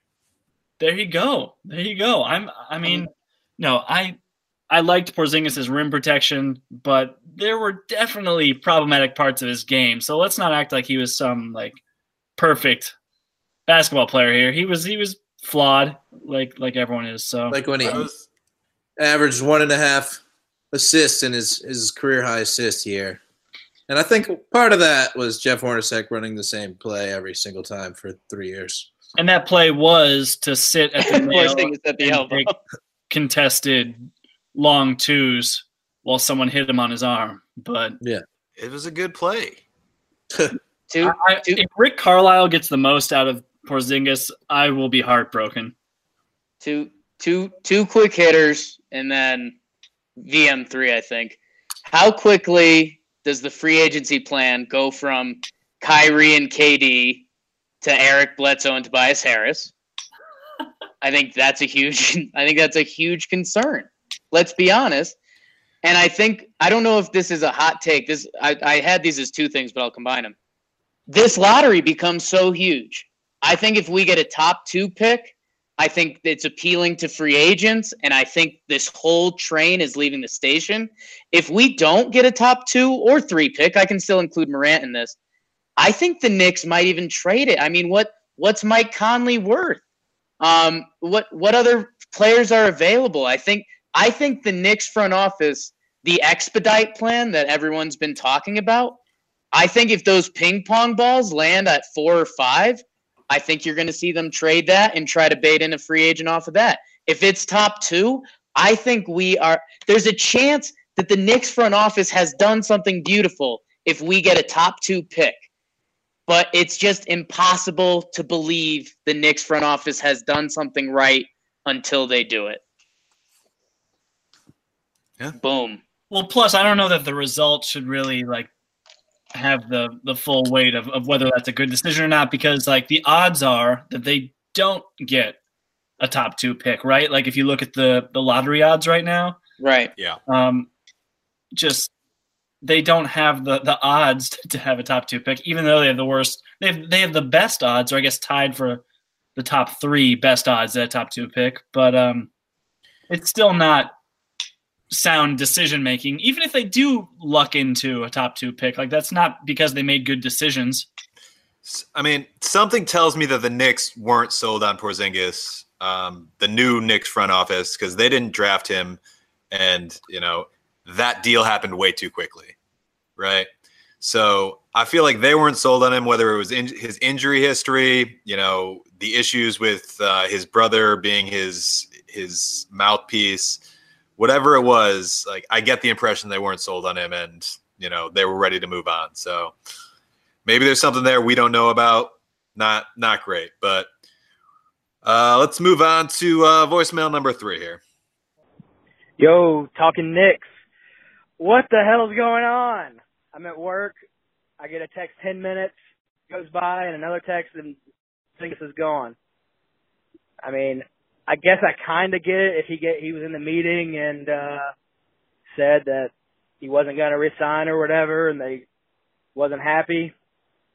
there you go, there you go. I'm I mean, no, I I liked Porzingis' rim protection, but there were definitely problematic parts of his game. So let's not act like he was some like perfect basketball player here. He was he was flawed, like like everyone is. So Like when he was- averaged one and a half assists in his, his career high assist year. And I think part of that was Jeff Hornacek running the same play every single time for three years. And that play was to sit at the *laughs* nail Porzingis at the elbow. take contested long twos while someone hit him on his arm. But yeah, it was a good play. *laughs* Two. I, I- if Rick Carlisle gets the most out of Porzingis, I will be heartbroken. two two two quick hitters and then VM three, I think. How quickly does the free agency plan go from Kyrie and KD to Eric Bledsoe and Tobias Harris? I think that's a huge *laughs* I think that's a huge concern. Let's be honest. And I think I don't know if this is a hot take. This I, I had these as two things, but I'll combine them. This lottery becomes so huge. I think if we get a top two pick, I think it's appealing to free agents, and I think this whole train is leaving the station. If we don't get a top two or three pick, I can still include Morant in this. I think the Knicks might even trade it. I mean, what what's Mike Conley worth? Um, what what other players are available? I think I think the Knicks front office, the expedite plan that everyone's been talking about. I think if those ping pong balls land at four or five, I think you're going to see them trade that and try to bait in a free agent off of that. If it's top two, I think we are. There's a chance that the Knicks front office has done something beautiful if we get a top two pick. But it's just impossible to believe the Knicks front office has done something right until they do it. Yeah. Boom. Well, plus I don't know that the result should really like have the the full weight of, of whether that's a good decision or not because like the odds are that they don't get a top two pick, right? Like if you look at the the lottery odds right now, Right. Yeah. um, just they don't have the the odds *laughs* to have a top two pick, even though they have the worst. They have they have the best odds, or I guess tied for the top three best odds at a top two pick. But um, it's still not sound decision making. Even if they do luck into a top two pick, like that's not because they made good decisions. I mean, something tells me that the Knicks weren't sold on Porzingis, um, the new Knicks front office, because they didn't draft him, and you know that deal happened way too quickly, right? So I feel like they weren't sold on him, whether it was in, his injury history, you know, the issues with uh, his brother being his his mouthpiece, whatever it was. Like I get the impression they weren't sold on him, and you know they were ready to move on. So maybe there's something there we don't know about. Not not great, but uh, let's move on to uh, voicemail number three here. Yo, talking Knicks. what the hell's going on? I'm at work. I get a text 10 minutes, goes by, and another text, and Zingis is gone. I mean, I guess I kind of get it if he get he was in the meeting and uh said that he wasn't going to resign or whatever, and they wasn't happy.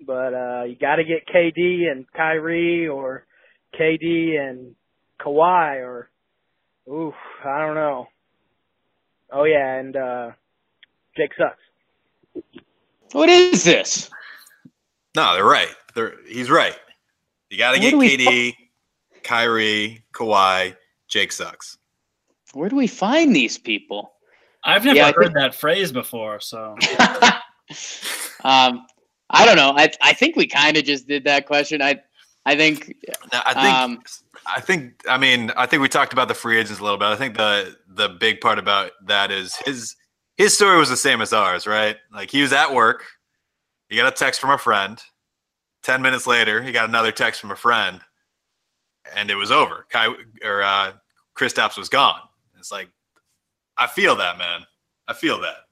But uh you got to get KD and Kyrie or KD and Kawhi or oof, I don't know. Oh yeah, and uh Jake sucks. What is this? No, they're right. They're he's right. You got to get do we KD, Kyrie, Kawhi. Jake sucks. Where do we find these people? I've never Yeah, heard think- that phrase before, so *laughs* Um, I don't know. I I think we kind of just did that question. I I think Now, I think um, I think I mean I think we talked about the free agents a little bit. I think the the big part about that is his his story was the same as ours, right? Like he was at work, he got a text from a friend. Ten minutes later, he got another text from a friend, and it was over. Kai or uh, Chris Kristaps was gone. It's like I feel that, man. I feel that.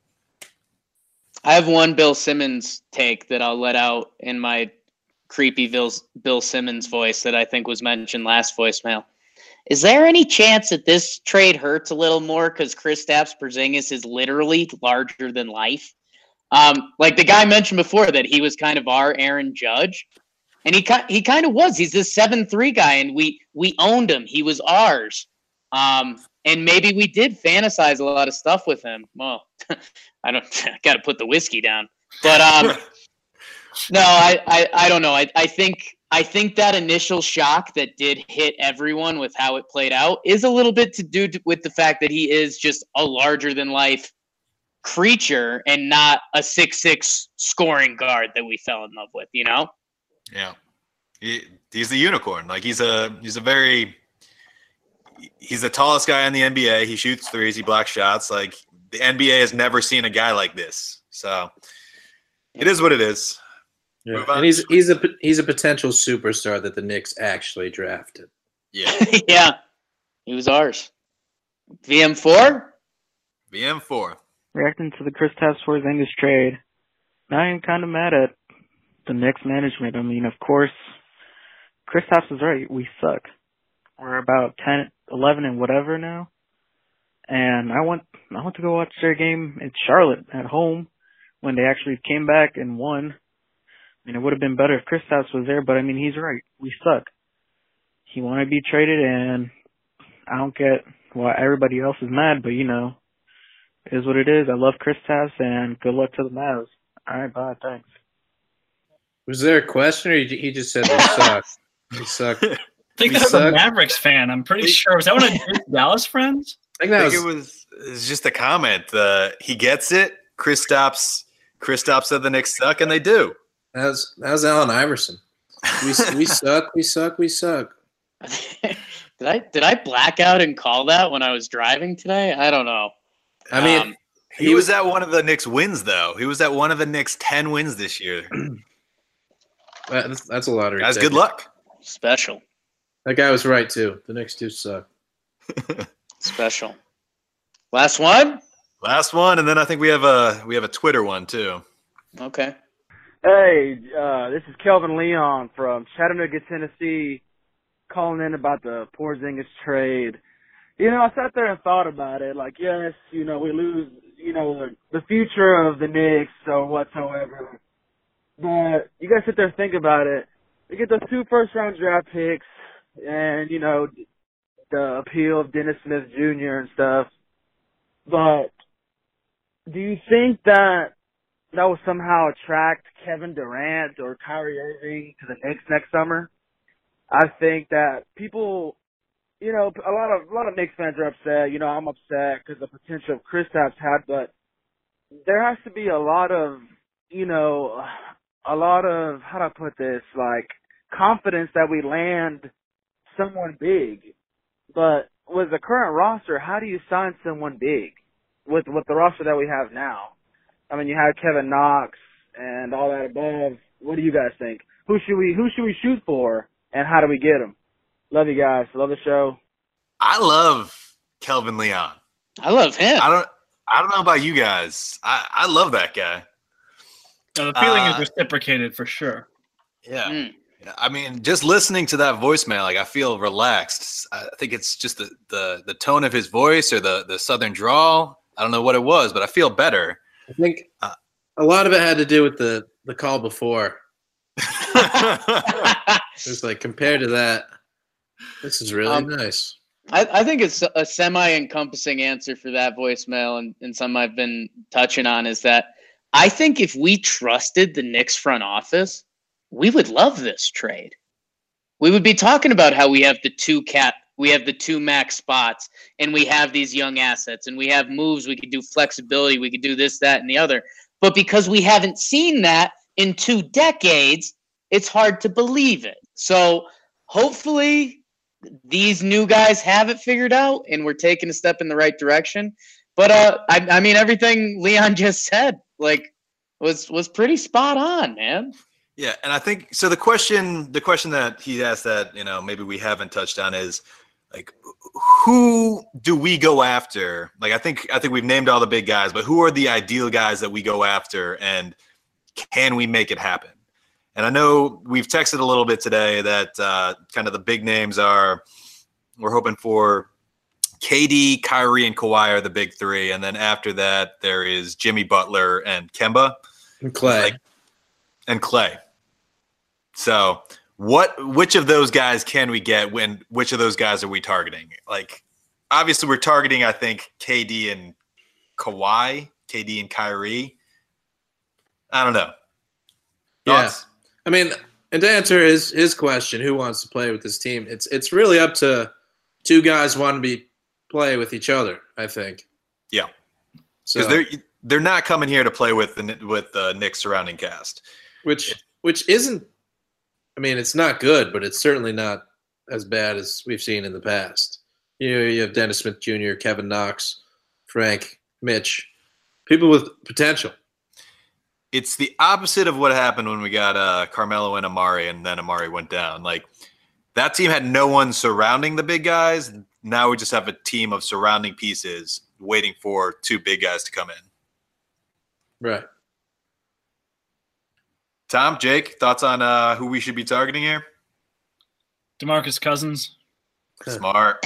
I have one Bill Simmons take that I'll let out in my creepy Bill, Bill Simmons voice that I think was mentioned last voicemail. Is there any chance that this trade hurts a little more because Chris Kristaps Porzingis is literally larger than life? Um, like the guy mentioned before that he was kind of our Aaron Judge, and he he kind of was. He's this seven three guy, and we we owned him. He was ours. Um, and maybe we did fantasize a lot of stuff with him. Well, *laughs* I don't. *laughs* I got to put the whiskey down. But um, *laughs* no, I, I, I don't know. I, I think I think that initial shock that did hit everyone with how it played out is a little bit to do with the fact that he is just a larger than life creature and not a six six scoring guard that we fell in love with. You know. Yeah, he, he's the unicorn. Like he's a he's a very he's the tallest guy in the NBA. He shoots threes. He blocks shots. Like the NBA has never seen a guy like this. So it is what it is. Yeah. Move. And he's he's a he's a potential superstar that the Knicks actually drafted. Yeah, *laughs* yeah, he was ours. VM four. VM four. Reacting to the Kristaps Porzingis trade, Now I am kind of mad at the Knicks management. I mean, of course, Chris Kristaps is right. We suck. We're about 10, 11 and whatever now. And I want, I want to go watch their game in Charlotte at home when they actually came back and won. I mean, it would have been better if Chris Kristaps was there, but I mean, he's right. We suck. He wanted to be traded, and I don't get why everybody else is mad, but you know, is what it is. I love Chris Kristaps, and good luck to the Mavs. All right, bye. Thanks. Was there a question, or he he just said we suck? *laughs* We suck. I think We that was a. Mavericks fan. I'm pretty sure. Was that one of *laughs* Dallas friends? I think I that think was, it was it's just a comment. Uh, he gets it. Kristaps. Chris stops said the Knicks suck, and they do. that was that was Allen Iverson. We we *laughs* suck. We suck. We suck. did I did I black out and call that when I was driving today? I don't know. I mean, Um, He, was at one of the Knicks wins though. He was at one of the Knicks ten wins this year. *clears throat* That's, that's a lottery. Guys, ticket. good luck. special, That guy was right too. The next two suck. *laughs* special. Last one. Last one, and then I think we have a we have a Twitter one too. Okay. Hey, uh, this is Kelvin Leon from Chattanooga, Tennessee, calling in about the Porzingis trade. You know, I sat there and thought about it. Like, yes, you know, we lose, you know, the, the future of the Knicks or whatsoever. But you guys sit there and think about it. We get those two first round draft picks and, you know, the appeal of Dennis Smith Jr. and stuff. But do you think that that will somehow attract Kevin Durant or Kyrie Irving to the Knicks next summer. I think that people, you know, a lot of a lot of Knicks fans are upset. You know, I'm upset because the potential Kristaps had, but there has to be a lot of, you know, a lot of how do I put this, like confidence that we land someone big. But with the current roster, how do you sign someone big with with the roster that we have now? I mean, you have Kevin Knox and all that above. What do you guys think? Who should we who should we shoot for, and how do we get them? Love you guys. Love the show. I love Kelvin Leon. I love him. I don't I don't know about you guys. I, I love that guy. No, the feeling Uh, is reciprocated for sure. Yeah. Mm. I mean, just listening to that voicemail, like I feel relaxed. I think it's just the the, the tone of his voice or the the southern drawl. I don't know what it was, but I feel better. I think a lot of it had to do with the the call before. *laughs* It's like compared to that, this is really Um, nice. I, I think it's a semi-encompassing answer for that voicemail, and, and some I've been touching on is that I think if we trusted the Knicks front office, we would love this trade. We would be talking about how we have the two cap, we have the two max spots, and we have these young assets, and we have moves. We could do flexibility. We could do this, that, and the other. But because we haven't seen that in two decades, it's hard to believe it. So hopefully these new guys have it figured out and we're taking a step in the right direction. But uh I, I mean everything Leon *laughs* just said like was was pretty spot on, man. Yeah, and I think so. The question, the question that he asked that you know maybe we haven't touched on is like, who do we go after? Like, I think I think we've named all the big guys, but who are the ideal guys that we go after, and can we make it happen? And I know we've texted a little bit today that uh, kind of the big names are we're hoping for KD, Kyrie, and Kawhi are the big three, and then after that there is Jimmy Butler and Kemba And Clay. like- and Clay. So, what which of those guys can we get when which of those guys are we targeting? Like obviously we're targeting I think KD and Kawhi, KD and Kyrie. I don't know. Yeah. I mean, and to answer his his question, who wants to play with this team? It's it's really up to two guys want to be play with each other. I think. Yeah. So Cuz they're they're not coming here to play with the with the Knicks surrounding cast. which which isn't. I mean, it's not good, but it's certainly not as bad as we've seen in the past. You know, you have Dennis Smith Jr., Kevin Knox, Frank, Mitch, people with potential. It's the opposite of what happened when we got uh, Carmelo and Amar'e, and then Amar'e went down. Like that team had no one surrounding the big guys. Now we just have a team of surrounding pieces waiting for two big guys to come in. Right. Tom, Jake, thoughts on uh, who we should be targeting here? Demarcus Cousins. Smart.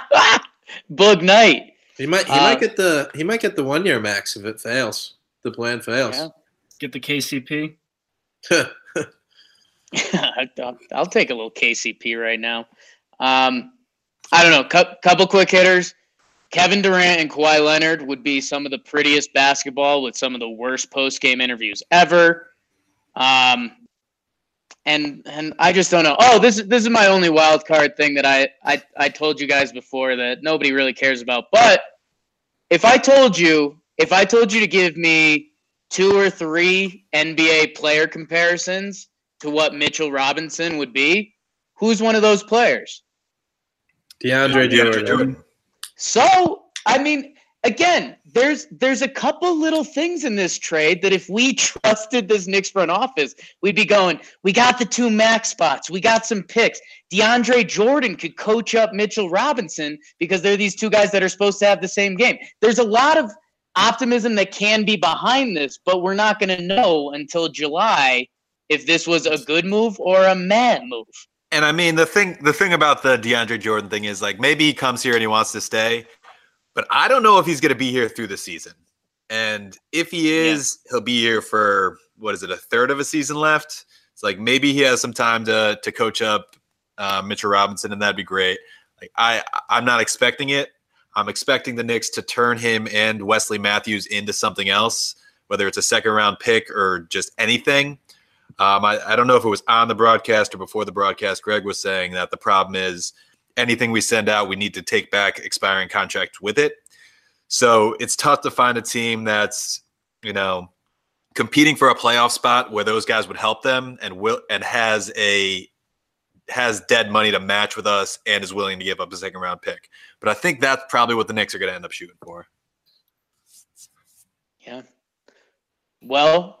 *laughs* Bug Knight. He might he Uh, might get the he might get the one year max if it fails. The plan fails. Yeah. Get the KCP. *laughs* *laughs* I'll, I'll take a little KCP right now. Um, I don't know. Cou- couple quick hitters. Kevin Durant and Kawhi Leonard would be some of the prettiest basketball with some of the worst post game interviews ever. Um, and and I just don't know. Oh, this is this is my only wild card thing that I I I told you guys before that nobody really cares about. But if I told you if I told you to give me two or three NBA player comparisons to what Mitchell Robinson would be, who's one of those players? DeAndre, DeAndre Jordan. Jordan. So, I mean, again, there's there's a couple little things in this trade that if we trusted this Knicks front office, we'd be going, we got the two max spots, we got some picks. DeAndre Jordan could coach up Mitchell Robinson because they're these two guys that are supposed to have the same game. There's a lot of optimism that can be behind this, but we're not going to know until July if this was a good move or a mad move. And I mean the thing the thing about the DeAndre Jordan thing is like maybe he comes here and he wants to stay, but I don't know if he's going to be here through the season. And if he is, he'll be here for what is it, a third of a season left? It's like maybe he has some time to to coach up uh, Mitchell Robinson, and that'd be great. Like I, I'm not expecting it. I'm expecting the Knicks to turn him and Wesley Matthews into something else, whether it's a second round pick or just anything. Um, I, I don't know if it was on the broadcast or before the broadcast. Greg was saying that the problem is anything we send out, we need to take back expiring contract with it. So it's tough to find a team that's, you know, competing for a playoff spot where those guys would help them and will and has a has dead money to match with us and is willing to give up a second round pick. But I think that's probably what the Knicks are going to end up shooting for. Yeah. Well,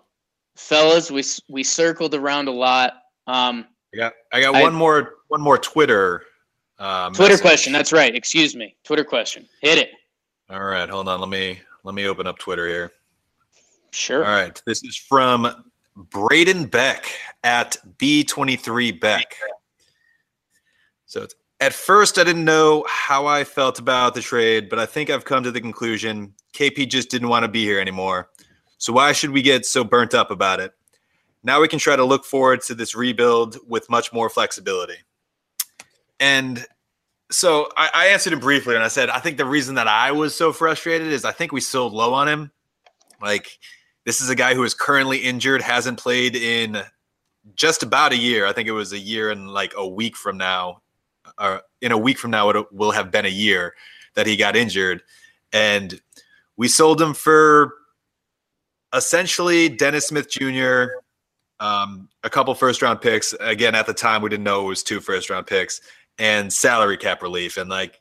fellas, we we circled around a lot. Um, I got I got I- one more one more Twitter uh, Twitter message. question. That's right. Excuse me. Twitter question. Hit it. All right, hold on. Let me let me open up Twitter here. Sure. All right, this is from Braden Beck at B23 Beck. So it's, at first, I didn't know how I felt about the trade, but I think I've come to the conclusion KP just didn't want to be here anymore. So why should we get so burnt up about it? Now we can try to look forward to this rebuild with much more flexibility. And so I, I answered him briefly, and I said I think the reason that I was so frustrated is I think we sold low on him. Like this is a guy who is currently injured, hasn't played in just about a year. I think it was a year and like a week from now, or in a week from now, it will have been a year that he got injured, and we sold him for essentially Dennis Smith Jr. Um, a couple first round picks. Again, at the time, we didn't know it was two first round picks and salary cap relief. And like,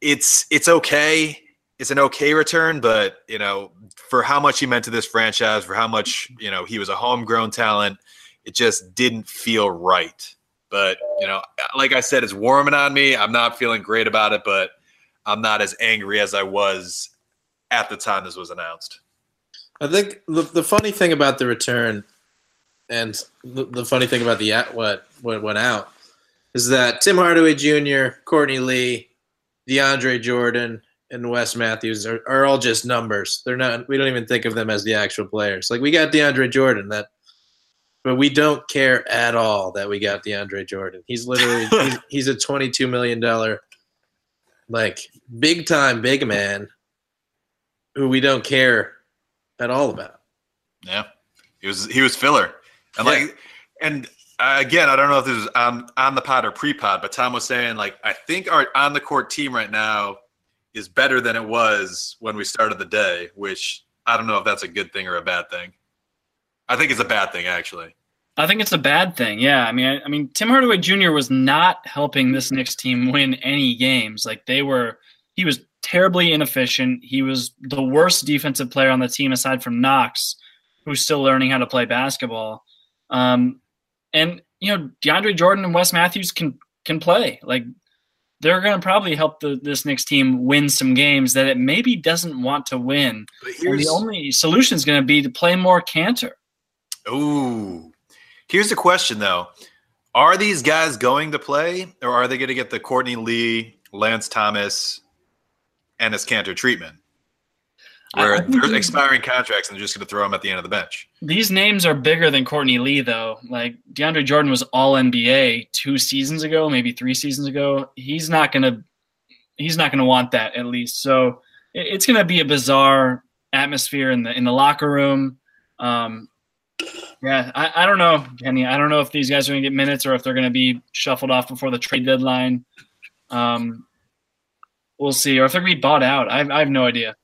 it's it's okay. It's an okay return, but you know, for how much he meant to this franchise, for how much you know he was a homegrown talent, it just didn't feel right. But you know, like I said, it's warming on me. I'm not feeling great about it, but I'm not as angry as I was at the time this was announced. I think the, the funny thing about the return and the, the funny thing about the what what went out is that Tim Hardaway Jr., Courtney Lee, DeAndre Jordan, and Wes Matthews are, are all just numbers. They're not. We don't even think of them as the actual players. Like we got DeAndre Jordan, that, but we don't care at all that we got DeAndre Jordan. He's literally *laughs* he's, he's a twenty-two million dollar, like big time big man, who we don't care at all about. Yeah, he was he was filler, and like, and uh, again, I don't know if this is on on the pod or pre pod, but Tom was saying like I think our on the court team right now is better than it was when we started the day, which I don't know if that's a good thing or a bad thing. I think it's a bad thing actually. I think it's a bad thing. Yeah, I mean, I, I mean, Tim Hardaway Jr. was not helping this Knicks team win any games. Like they were, he was terribly inefficient. He was the worst defensive player on the team aside from Knox, who's still learning how to play basketball. Um, and you know, DeAndre Jordan and Wes Matthews can can play. Like they're going to probably help the, this Knicks team win some games that it maybe doesn't want to win. And the only solution is going to be to play more Kanter. Ooh, here's the question though: Are these guys going to play, or are they going to get the Courtney Lee, Lance Thomas, and his Cantor treatment? Where they're expiring contracts and they're just going to throw them at the end of the bench. These names are bigger than Courtney Lee, though. Like DeAndre Jordan was All NBA two seasons ago, maybe three seasons ago. He's not gonna, he's not gonna want that at least. So it, it's gonna be a bizarre atmosphere in the in the locker room. Um, yeah, I, I don't know, Kenny. I don't know if these guys are gonna get minutes or if they're gonna be shuffled off before the trade deadline. Um, we'll see, or if they're gonna be bought out. I, I have no idea.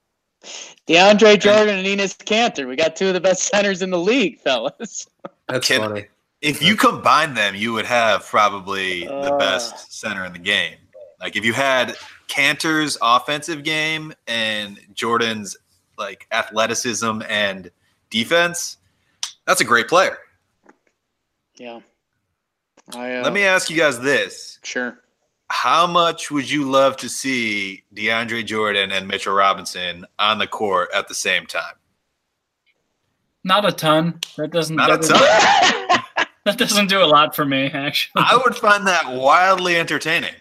DeAndre Jordan and Enes Kanter. We got two of the best centers in the league, fellas. That's Can- funny. If you combine them, you would have probably the Uh. best center in the game. Like if you had Kanter's offensive game and Jordan's like athleticism and defense, that's a great player. Yeah. I, uh, Let me ask you guys this. Sure. How much would you love to see DeAndre Jordan and Mitchell Robinson on the court at the same time? Not a ton. That doesn't. Not a that doesn't- ton. *laughs* That doesn't do a lot for me, actually. I would find that wildly entertaining.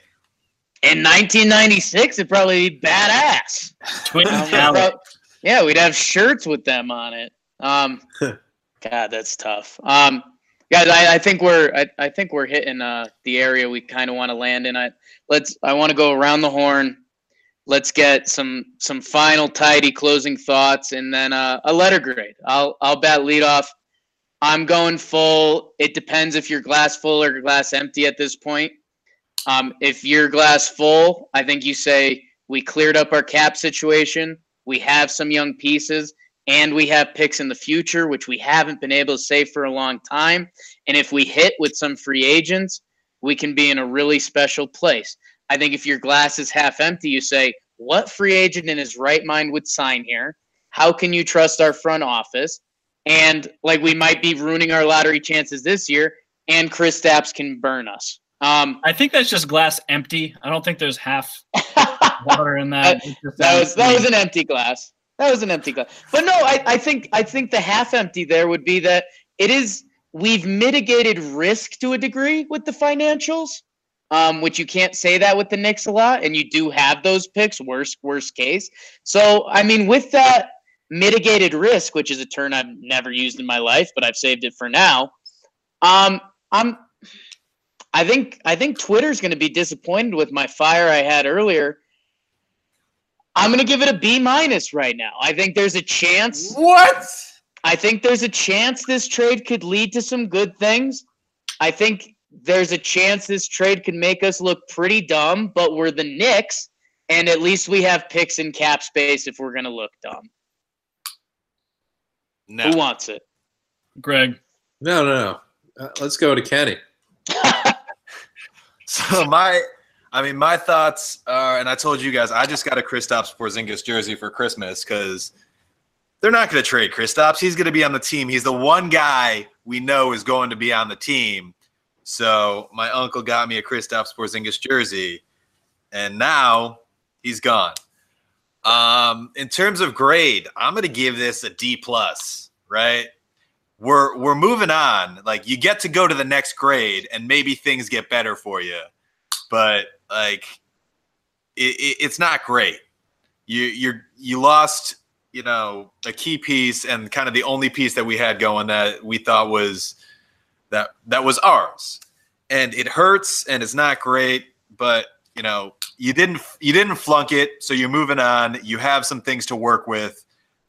In 1996, it'd probably be badass. Twin talent. yeah, we'd have shirts with them on it. Um, *laughs* God, that's tough. Um, guys, I, I think we're I, I think we're hitting uh, the area we kind of want to land in. I let's I want to go around the horn. Let's get some some final tidy closing thoughts and then uh, a letter grade. I'll I'll bat lead off. I'm going full. It depends if you're glass full or glass empty at this point. Um, if you're glass full, I think you say we cleared up our cap situation. We have some young pieces and we have picks in the future, which we haven't been able to say for a long time. And if we hit with some free agents, we can be in a really special place. I think if your glass is half empty, you say, what free agent in his right mind would sign here? How can you trust our front office? And like we might be ruining our lottery chances this year, and Kristaps can burn us. Um, I think that's just glass empty. I don't think there's half *laughs* water in that. That was that was an empty glass. That was an empty glass. But no, I, I think I think the half empty there would be that it is we've mitigated risk to a degree with the financials, um, which you can't say that with the Knicks a lot, and you do have those picks, worst worst case. So I mean, with that mitigated risk, which is a term I've never used in my life, but I've saved it for now. Um, I'm I think I think Twitter's going to be disappointed with my fire I had earlier. I'm going to give it a B minus right now. I think there's a chance. What? I think there's a chance this trade could lead to some good things. I think there's a chance this trade could make us look pretty dumb, but we're the Knicks, and at least we have picks and cap space if we're going to look dumb. No. Who wants it? Greg. No, no, no. Uh, let's go to Kenny. *laughs* So my, I mean, my thoughts are, and I told you guys, I just got a Kristaps Porzingis jersey for Christmas because they're not going to trade Kristaps. He's going to be on the team. He's the one guy we know is going to be on the team. So my uncle got me a Kristaps Porzingis jersey, and now he's gone. Um, in terms of grade, I'm going to give this a D plus. Right? We're we're moving on. Like you get to go to the next grade, and maybe things get better for you. But like, it, it, it's not great. You you're you lost you know a key piece and kind of the only piece that we had going that we thought was that that was ours and it hurts and it's not great but you know you didn't you didn't flunk it so you're moving on you have some things to work with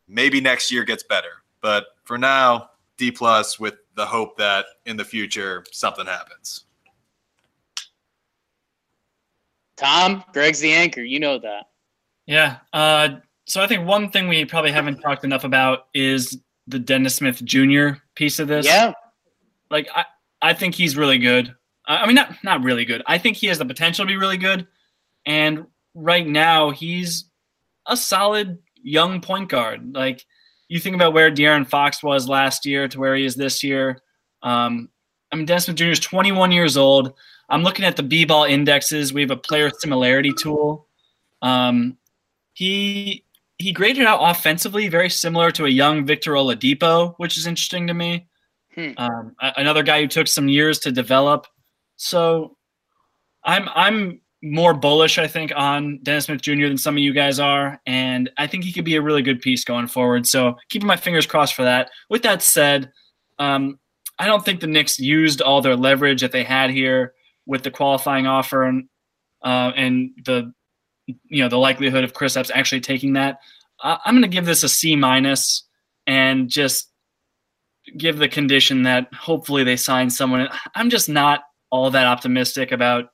maybe next year gets better but for now d plus with the hope that in the future something happens Tom, Greg's the anchor. You know that. Yeah. Uh, so I think one thing we probably haven't talked enough about is the Dennis Smith Jr. piece of this. Yeah. Like I, I think he's really good. I I mean, not not really good. I think he has the potential to be really good. And right now, he's a solid young point guard. Like you think about where De'Aaron Fox was last year to where he is this year. Um, I mean, Dennis Smith Jr. is 21 years old. I'm looking at the B-ball indexes. We have a player similarity tool. Um, he he graded out offensively very similar to a young Victor Oladipo, which is interesting to me. Hmm. Um, another guy who took some years to develop. So I'm I'm more bullish, I think, on Dennis Smith Jr. than some of you guys are, and I think he could be a really good piece going forward. So keeping my fingers crossed for that. With that said, um, I don't think the Knicks used all their leverage that they had here with the qualifying offer and uh, and the you know the likelihood of Kristaps actually taking that. I- I'm going to give this a C minus and just give the condition that hopefully they sign someone. I'm just not all that optimistic about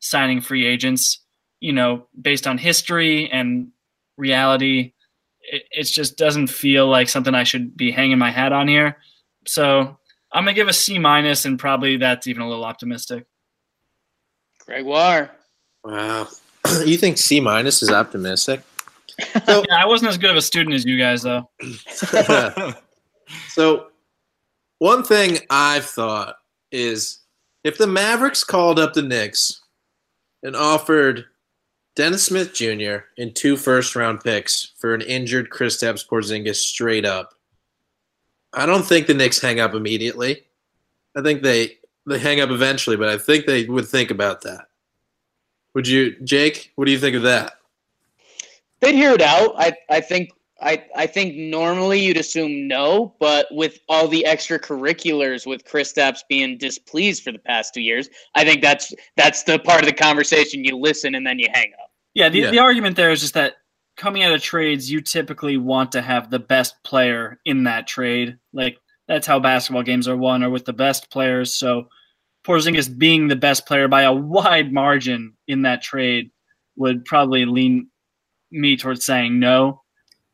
signing free agents. You know, based on history and reality, it, it just doesn't feel like something I should be hanging my hat on here. So I'm gonna give a C minus, and probably that's even a little optimistic. Gregoire. Wow. *clears throat* you think C minus is optimistic? *laughs* yeah, I wasn't as good of a student as you guys, though. *laughs* So, one thing I've thought is if the Mavericks called up the Knicks and offered Dennis Smith Jr. and two first round picks for an injured Kristaps Porzingis straight up, I don't think the Knicks hang up immediately. I think they they hang up eventually, but I think they would think about that. Would you, Jake? What do you think of that? They'd hear it out. I I think I I think normally you'd assume no, but with all the extracurriculars with Kristaps being displeased for the past two years, I think that's that's the part of the conversation you listen and then you hang up. Yeah, the, Yeah. the argument there is just that coming out of trades, you typically want to have the best player in that trade. Like that's how basketball games are won, or with the best players. So Porzingis being the best player by a wide margin in that trade would probably lean me towards saying no.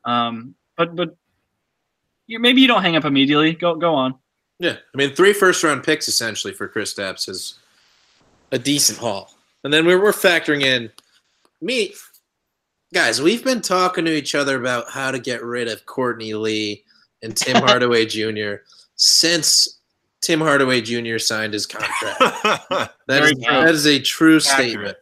Um, but but you, maybe you don't hang up immediately. Go go on. Yeah, I mean, three first round picks essentially for Kristaps is a decent haul. And then we're, we're factoring in me. Guys, we've been talking to each other about how to get rid of Courtney Lee and Tim *laughs* Hardaway Jr. since Tim Hardaway Jr. signed his contract. *laughs* That Very is, true. that is a true Accurate. statement.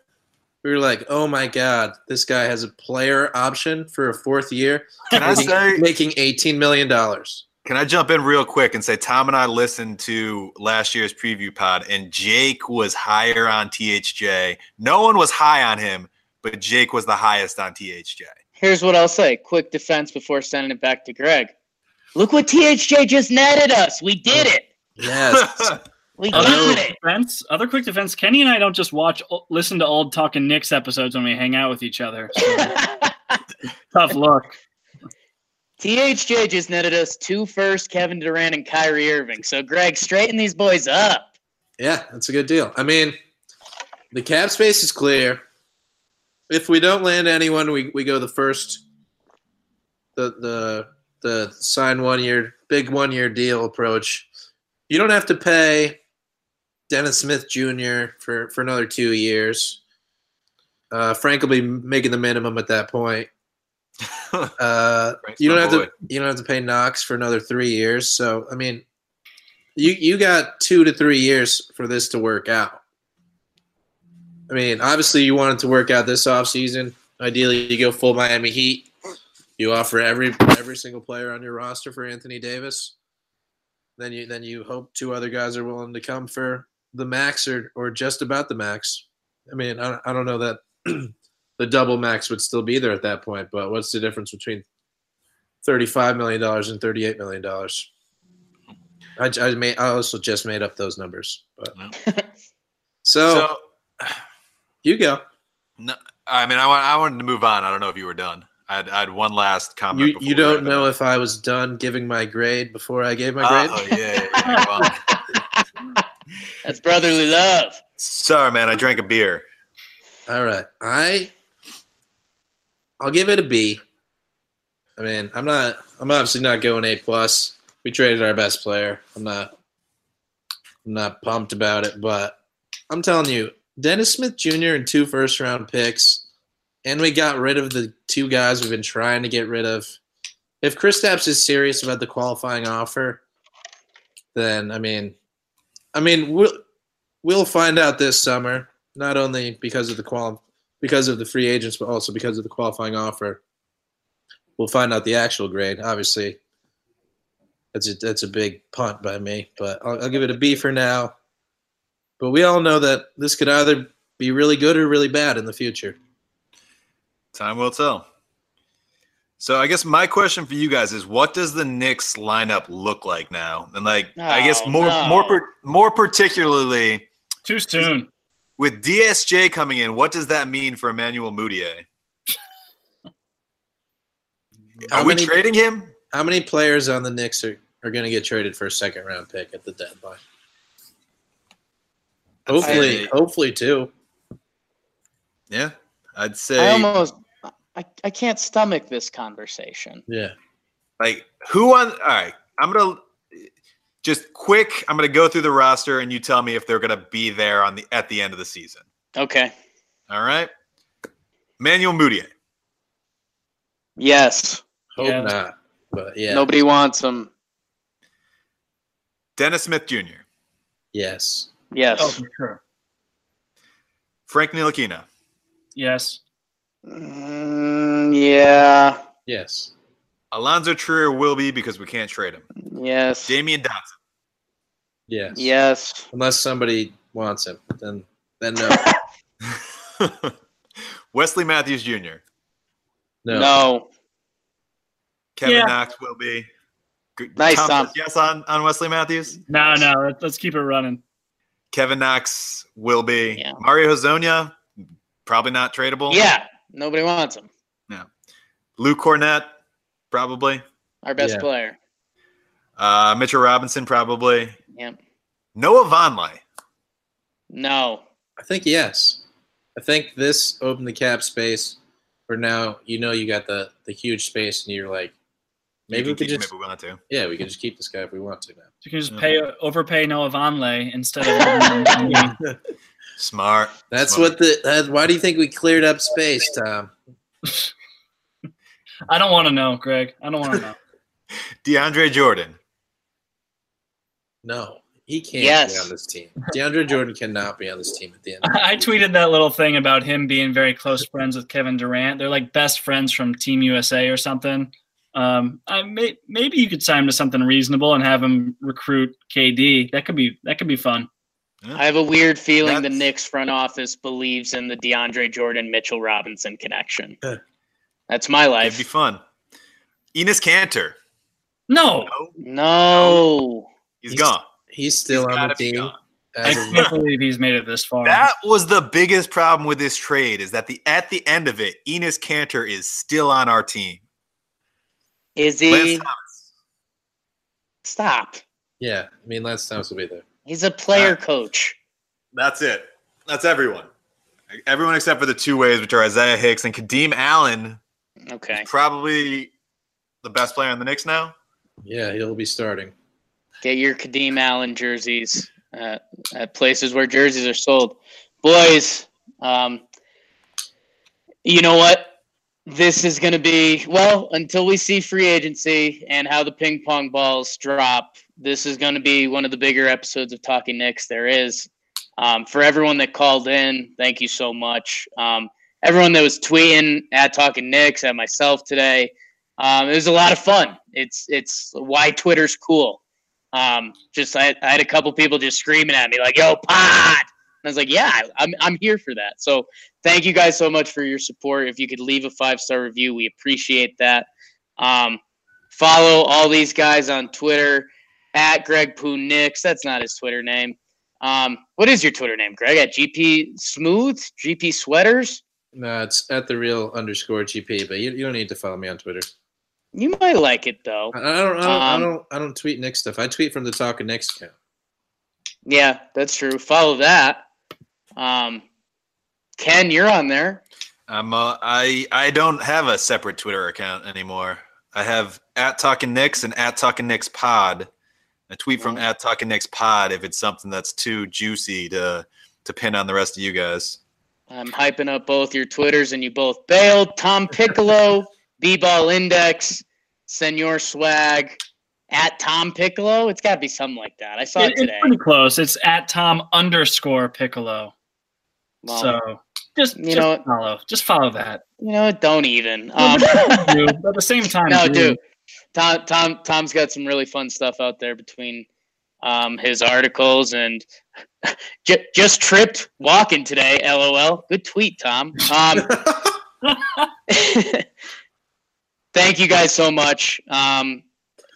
We were like, oh my God, this guy has a player option for a fourth year. Can I making, say- making $18 million. Can I jump in real quick and say Tom and I listened to last year's preview pod, and Jake was higher on THJ. No one was high on him, but Jake was the highest on THJ. Here's what I'll say. Quick defense before sending it back to Greg. Look what THJ just netted us. We did it. Yes. *laughs* We Other quick it. defense, other quick defense. Kenny and I don't just watch, listen to old talking Knicks episodes when we hang out with each other. So, *laughs* tough look. THJ just netted us two first, Kevin Durant and Kyrie Irving. So Greg, straighten these boys up. yeah, that's a good deal. I mean, the cap space is clear. If we don't land anyone, we, we go the first, the the the sign one year, big one year deal approach. You don't have to pay Dennis Smith Jr. for for another two years. Uh, Frank will be making the minimum at that point. *laughs* Uh, you don't have boy. to you don't have to pay Knox for another three years. So I mean, you you got two to three years for this to work out. I mean, obviously you want it to work out this offseason. Ideally, you go full Miami Heat. You offer every every single player on your roster for Anthony Davis. Then you then you hope two other guys are willing to come for the max or or just about the max. I mean, I, I don't know that *clears throat* the double max would still be there at that point, but what's the difference between thirty-five million dollars and thirty-eight million dollars? I, I made I also just made up those numbers, but *laughs* so, So, you go. no, I mean, I, want, I wanted to move on. I don't know if you were done. I had, I had one last comment. You before you don't know up. if I was done giving my grade before I gave my grade. Oh, yeah, yeah, well, *laughs* That's brotherly love. sorry, man. I drank a beer. All right, I I'll give it a B. I mean, I'm not. I'm obviously not going A plus. We traded our best player. I'm not. I'm not pumped about it, but I'm telling you, Dennis Smith Jr. and two first round picks, and we got rid of the two guys we've been trying to get rid of. If Kristaps is serious about the qualifying offer, then I mean, I mean we'll we'll find out this summer. Not only because of the qual because of the free agents, but also because of the qualifying offer. We'll find out the actual grade. Obviously, that's a that's a big punt by me, but I'll, I'll give it a B for now. But we all know that this could either be really good or really bad in the future. Time will tell. So I guess my question for you guys is, what does the Knicks lineup look like now? And like, I guess Oh, more, no. more, per, more particularly Too soon. with DSJ coming in, what does that mean for Emmanuel Mudiay? *laughs* How Are we many- trading him? How many players on the Knicks are, are going to get traded for a second round pick at the deadline? Hopefully, say- hopefully two. Yeah, I'd I say almost I, I can't stomach this conversation. Yeah. like who on. All right, I'm gonna just quick. I'm gonna go through the roster, and you tell me if they're gonna be there on the at the end of the season. Okay. All right, Emmanuel Mudiay. Yes. Hope Yeah. not. But yeah. Nobody wants him. Dennis Smith Jr., Yes. Yes. Oh, for sure. Frank Ntilikina, Yes. Mm, yeah. Yes. Alonzo Trier will be because we can't trade him. Yes. Damyean Dotson, Yes. Yes. Unless somebody wants him, then then no. *laughs* *laughs* Wesley Matthews Jr., No. No. Kevin Yeah. Knox will be. Good- Nice, Tom Tom. Yes, on on Wesley Matthews. No, no. let- Let's keep it running. Kevin Knox will be. Yeah. Mario Hezonja, probably not tradable. Yeah. Nobody wants him. Luke Kornet, probably. Our best Yeah. player. Uh, Mitchell Robinson, probably. Yep. Noah Vonleh. No. I think yes. I think this opened the cap space where now you know you got the the huge space and you're like maybe You we can could just if we want to. yeah we could just keep this guy if we want to now. You can just pay overpay Noah Vonleh instead of. *laughs* *laughs* Smart. That's Smart. what the that, why do you think we cleared up space, Tom? *laughs* I don't want to know, Greg. I don't want to know. *laughs* DeAndre Jordan. No. He can't Yes. be on this team. DeAndre Jordan cannot be on this team at the end. *laughs* I tweeted that little thing about him being very close friends with Kevin Durant. They're like best friends from Team USA or something. Um, I may, maybe you could sign him to something reasonable and have him recruit KD. That could be that could be fun. I have a weird feeling the Knicks front office believes in the DeAndre Jordan Mitchell Robinson connection. That's my life. It'd be fun. Enes Kanter. No, no, he's gone. He's still on the team. I can't believe he's made it this far. That was the biggest problem with this trade is that the at the end of it, Enes Kanter is still on our team. Is he? Thomas. Stop. Yeah, I mean Lance Thomas will be there. He's a player coach. That's it. That's everyone. Everyone except for the two ways, which are Isaiah Hicks and Kadeem Allen. Okay. Probably the best player on the Knicks now. Yeah, he'll be starting. Get your Kadeem Allen jerseys at, at places where jerseys are sold. Boys, um, you know what? This is going to be, well, until we see free agency and how the ping pong balls drop, this is going to be one of the bigger episodes of Talking Knicks there is. Um, for everyone that called in, thank you so much. Um, everyone that was tweeting at Talking Knicks, at myself today, um, it was a lot of fun. It's it's why Twitter's cool. Um, just I, I had a couple people just screaming at me like, "Yo, pod!" And I was like, "Yeah, I'm I'm here for that." So thank you guys so much for your support. If you could leave a five star review, we appreciate that. Um, follow all these guys on Twitter at Greg Poo Nix. That's not his Twitter name. Um, what is your Twitter name, Greg? At GP Smooth, GP Sweaters. No, it's at the real underscore GP, but you, you don't need to follow me on Twitter. You might like it though. I, I don't I don't, I Um, don't I don't tweet Knick stuff. I tweet from the Talking Knicks account. Yeah, that's true. Follow that. Um, Ken, you're on there. I'm uh, I I don't have a separate Twitter account anymore. I have at Talking Knicks and at Talking Knicks Pod. I tweet from at Talking Knicks Pod if it's something that's too juicy to to pin on the rest of you guys. I'm hyping up both your Twitters and you both bailed. Tom Piccolo, *laughs* B Ball Index, Senor Swag, at Tom Piccolo. It's got to be something like that. I saw it, It- it's pretty close. It's at Tom underscore Piccolo. Well, so just you just know follow. Just follow that. You know, don't even. *laughs* Um, but at the same *laughs* time, no, do. dude. Tom, Tom, Tom's got some really fun stuff out there between um, his articles and *laughs* j- just tripped walking today. LOL. Good tweet, Tom. Um, *laughs* *laughs* thank you guys so much. Um,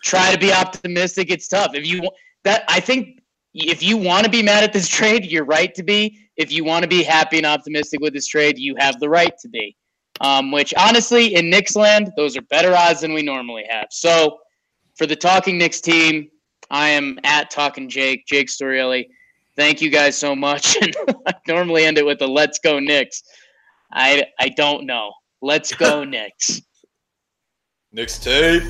try to be optimistic. It's tough. If you that, I think if you want to be mad at this trade, you're right to be. If you want to be happy and optimistic with this trade, you have the right to be. Um, which honestly, in Knicks land, those are better odds than we normally have. So, for the Talking Knicks team, I am at Talking Jake, Jake Storielli. Thank you guys so much. *laughs* And I normally end it with a "Let's go Knicks." I I don't know. Let's go *laughs* Knicks. Knicks tape.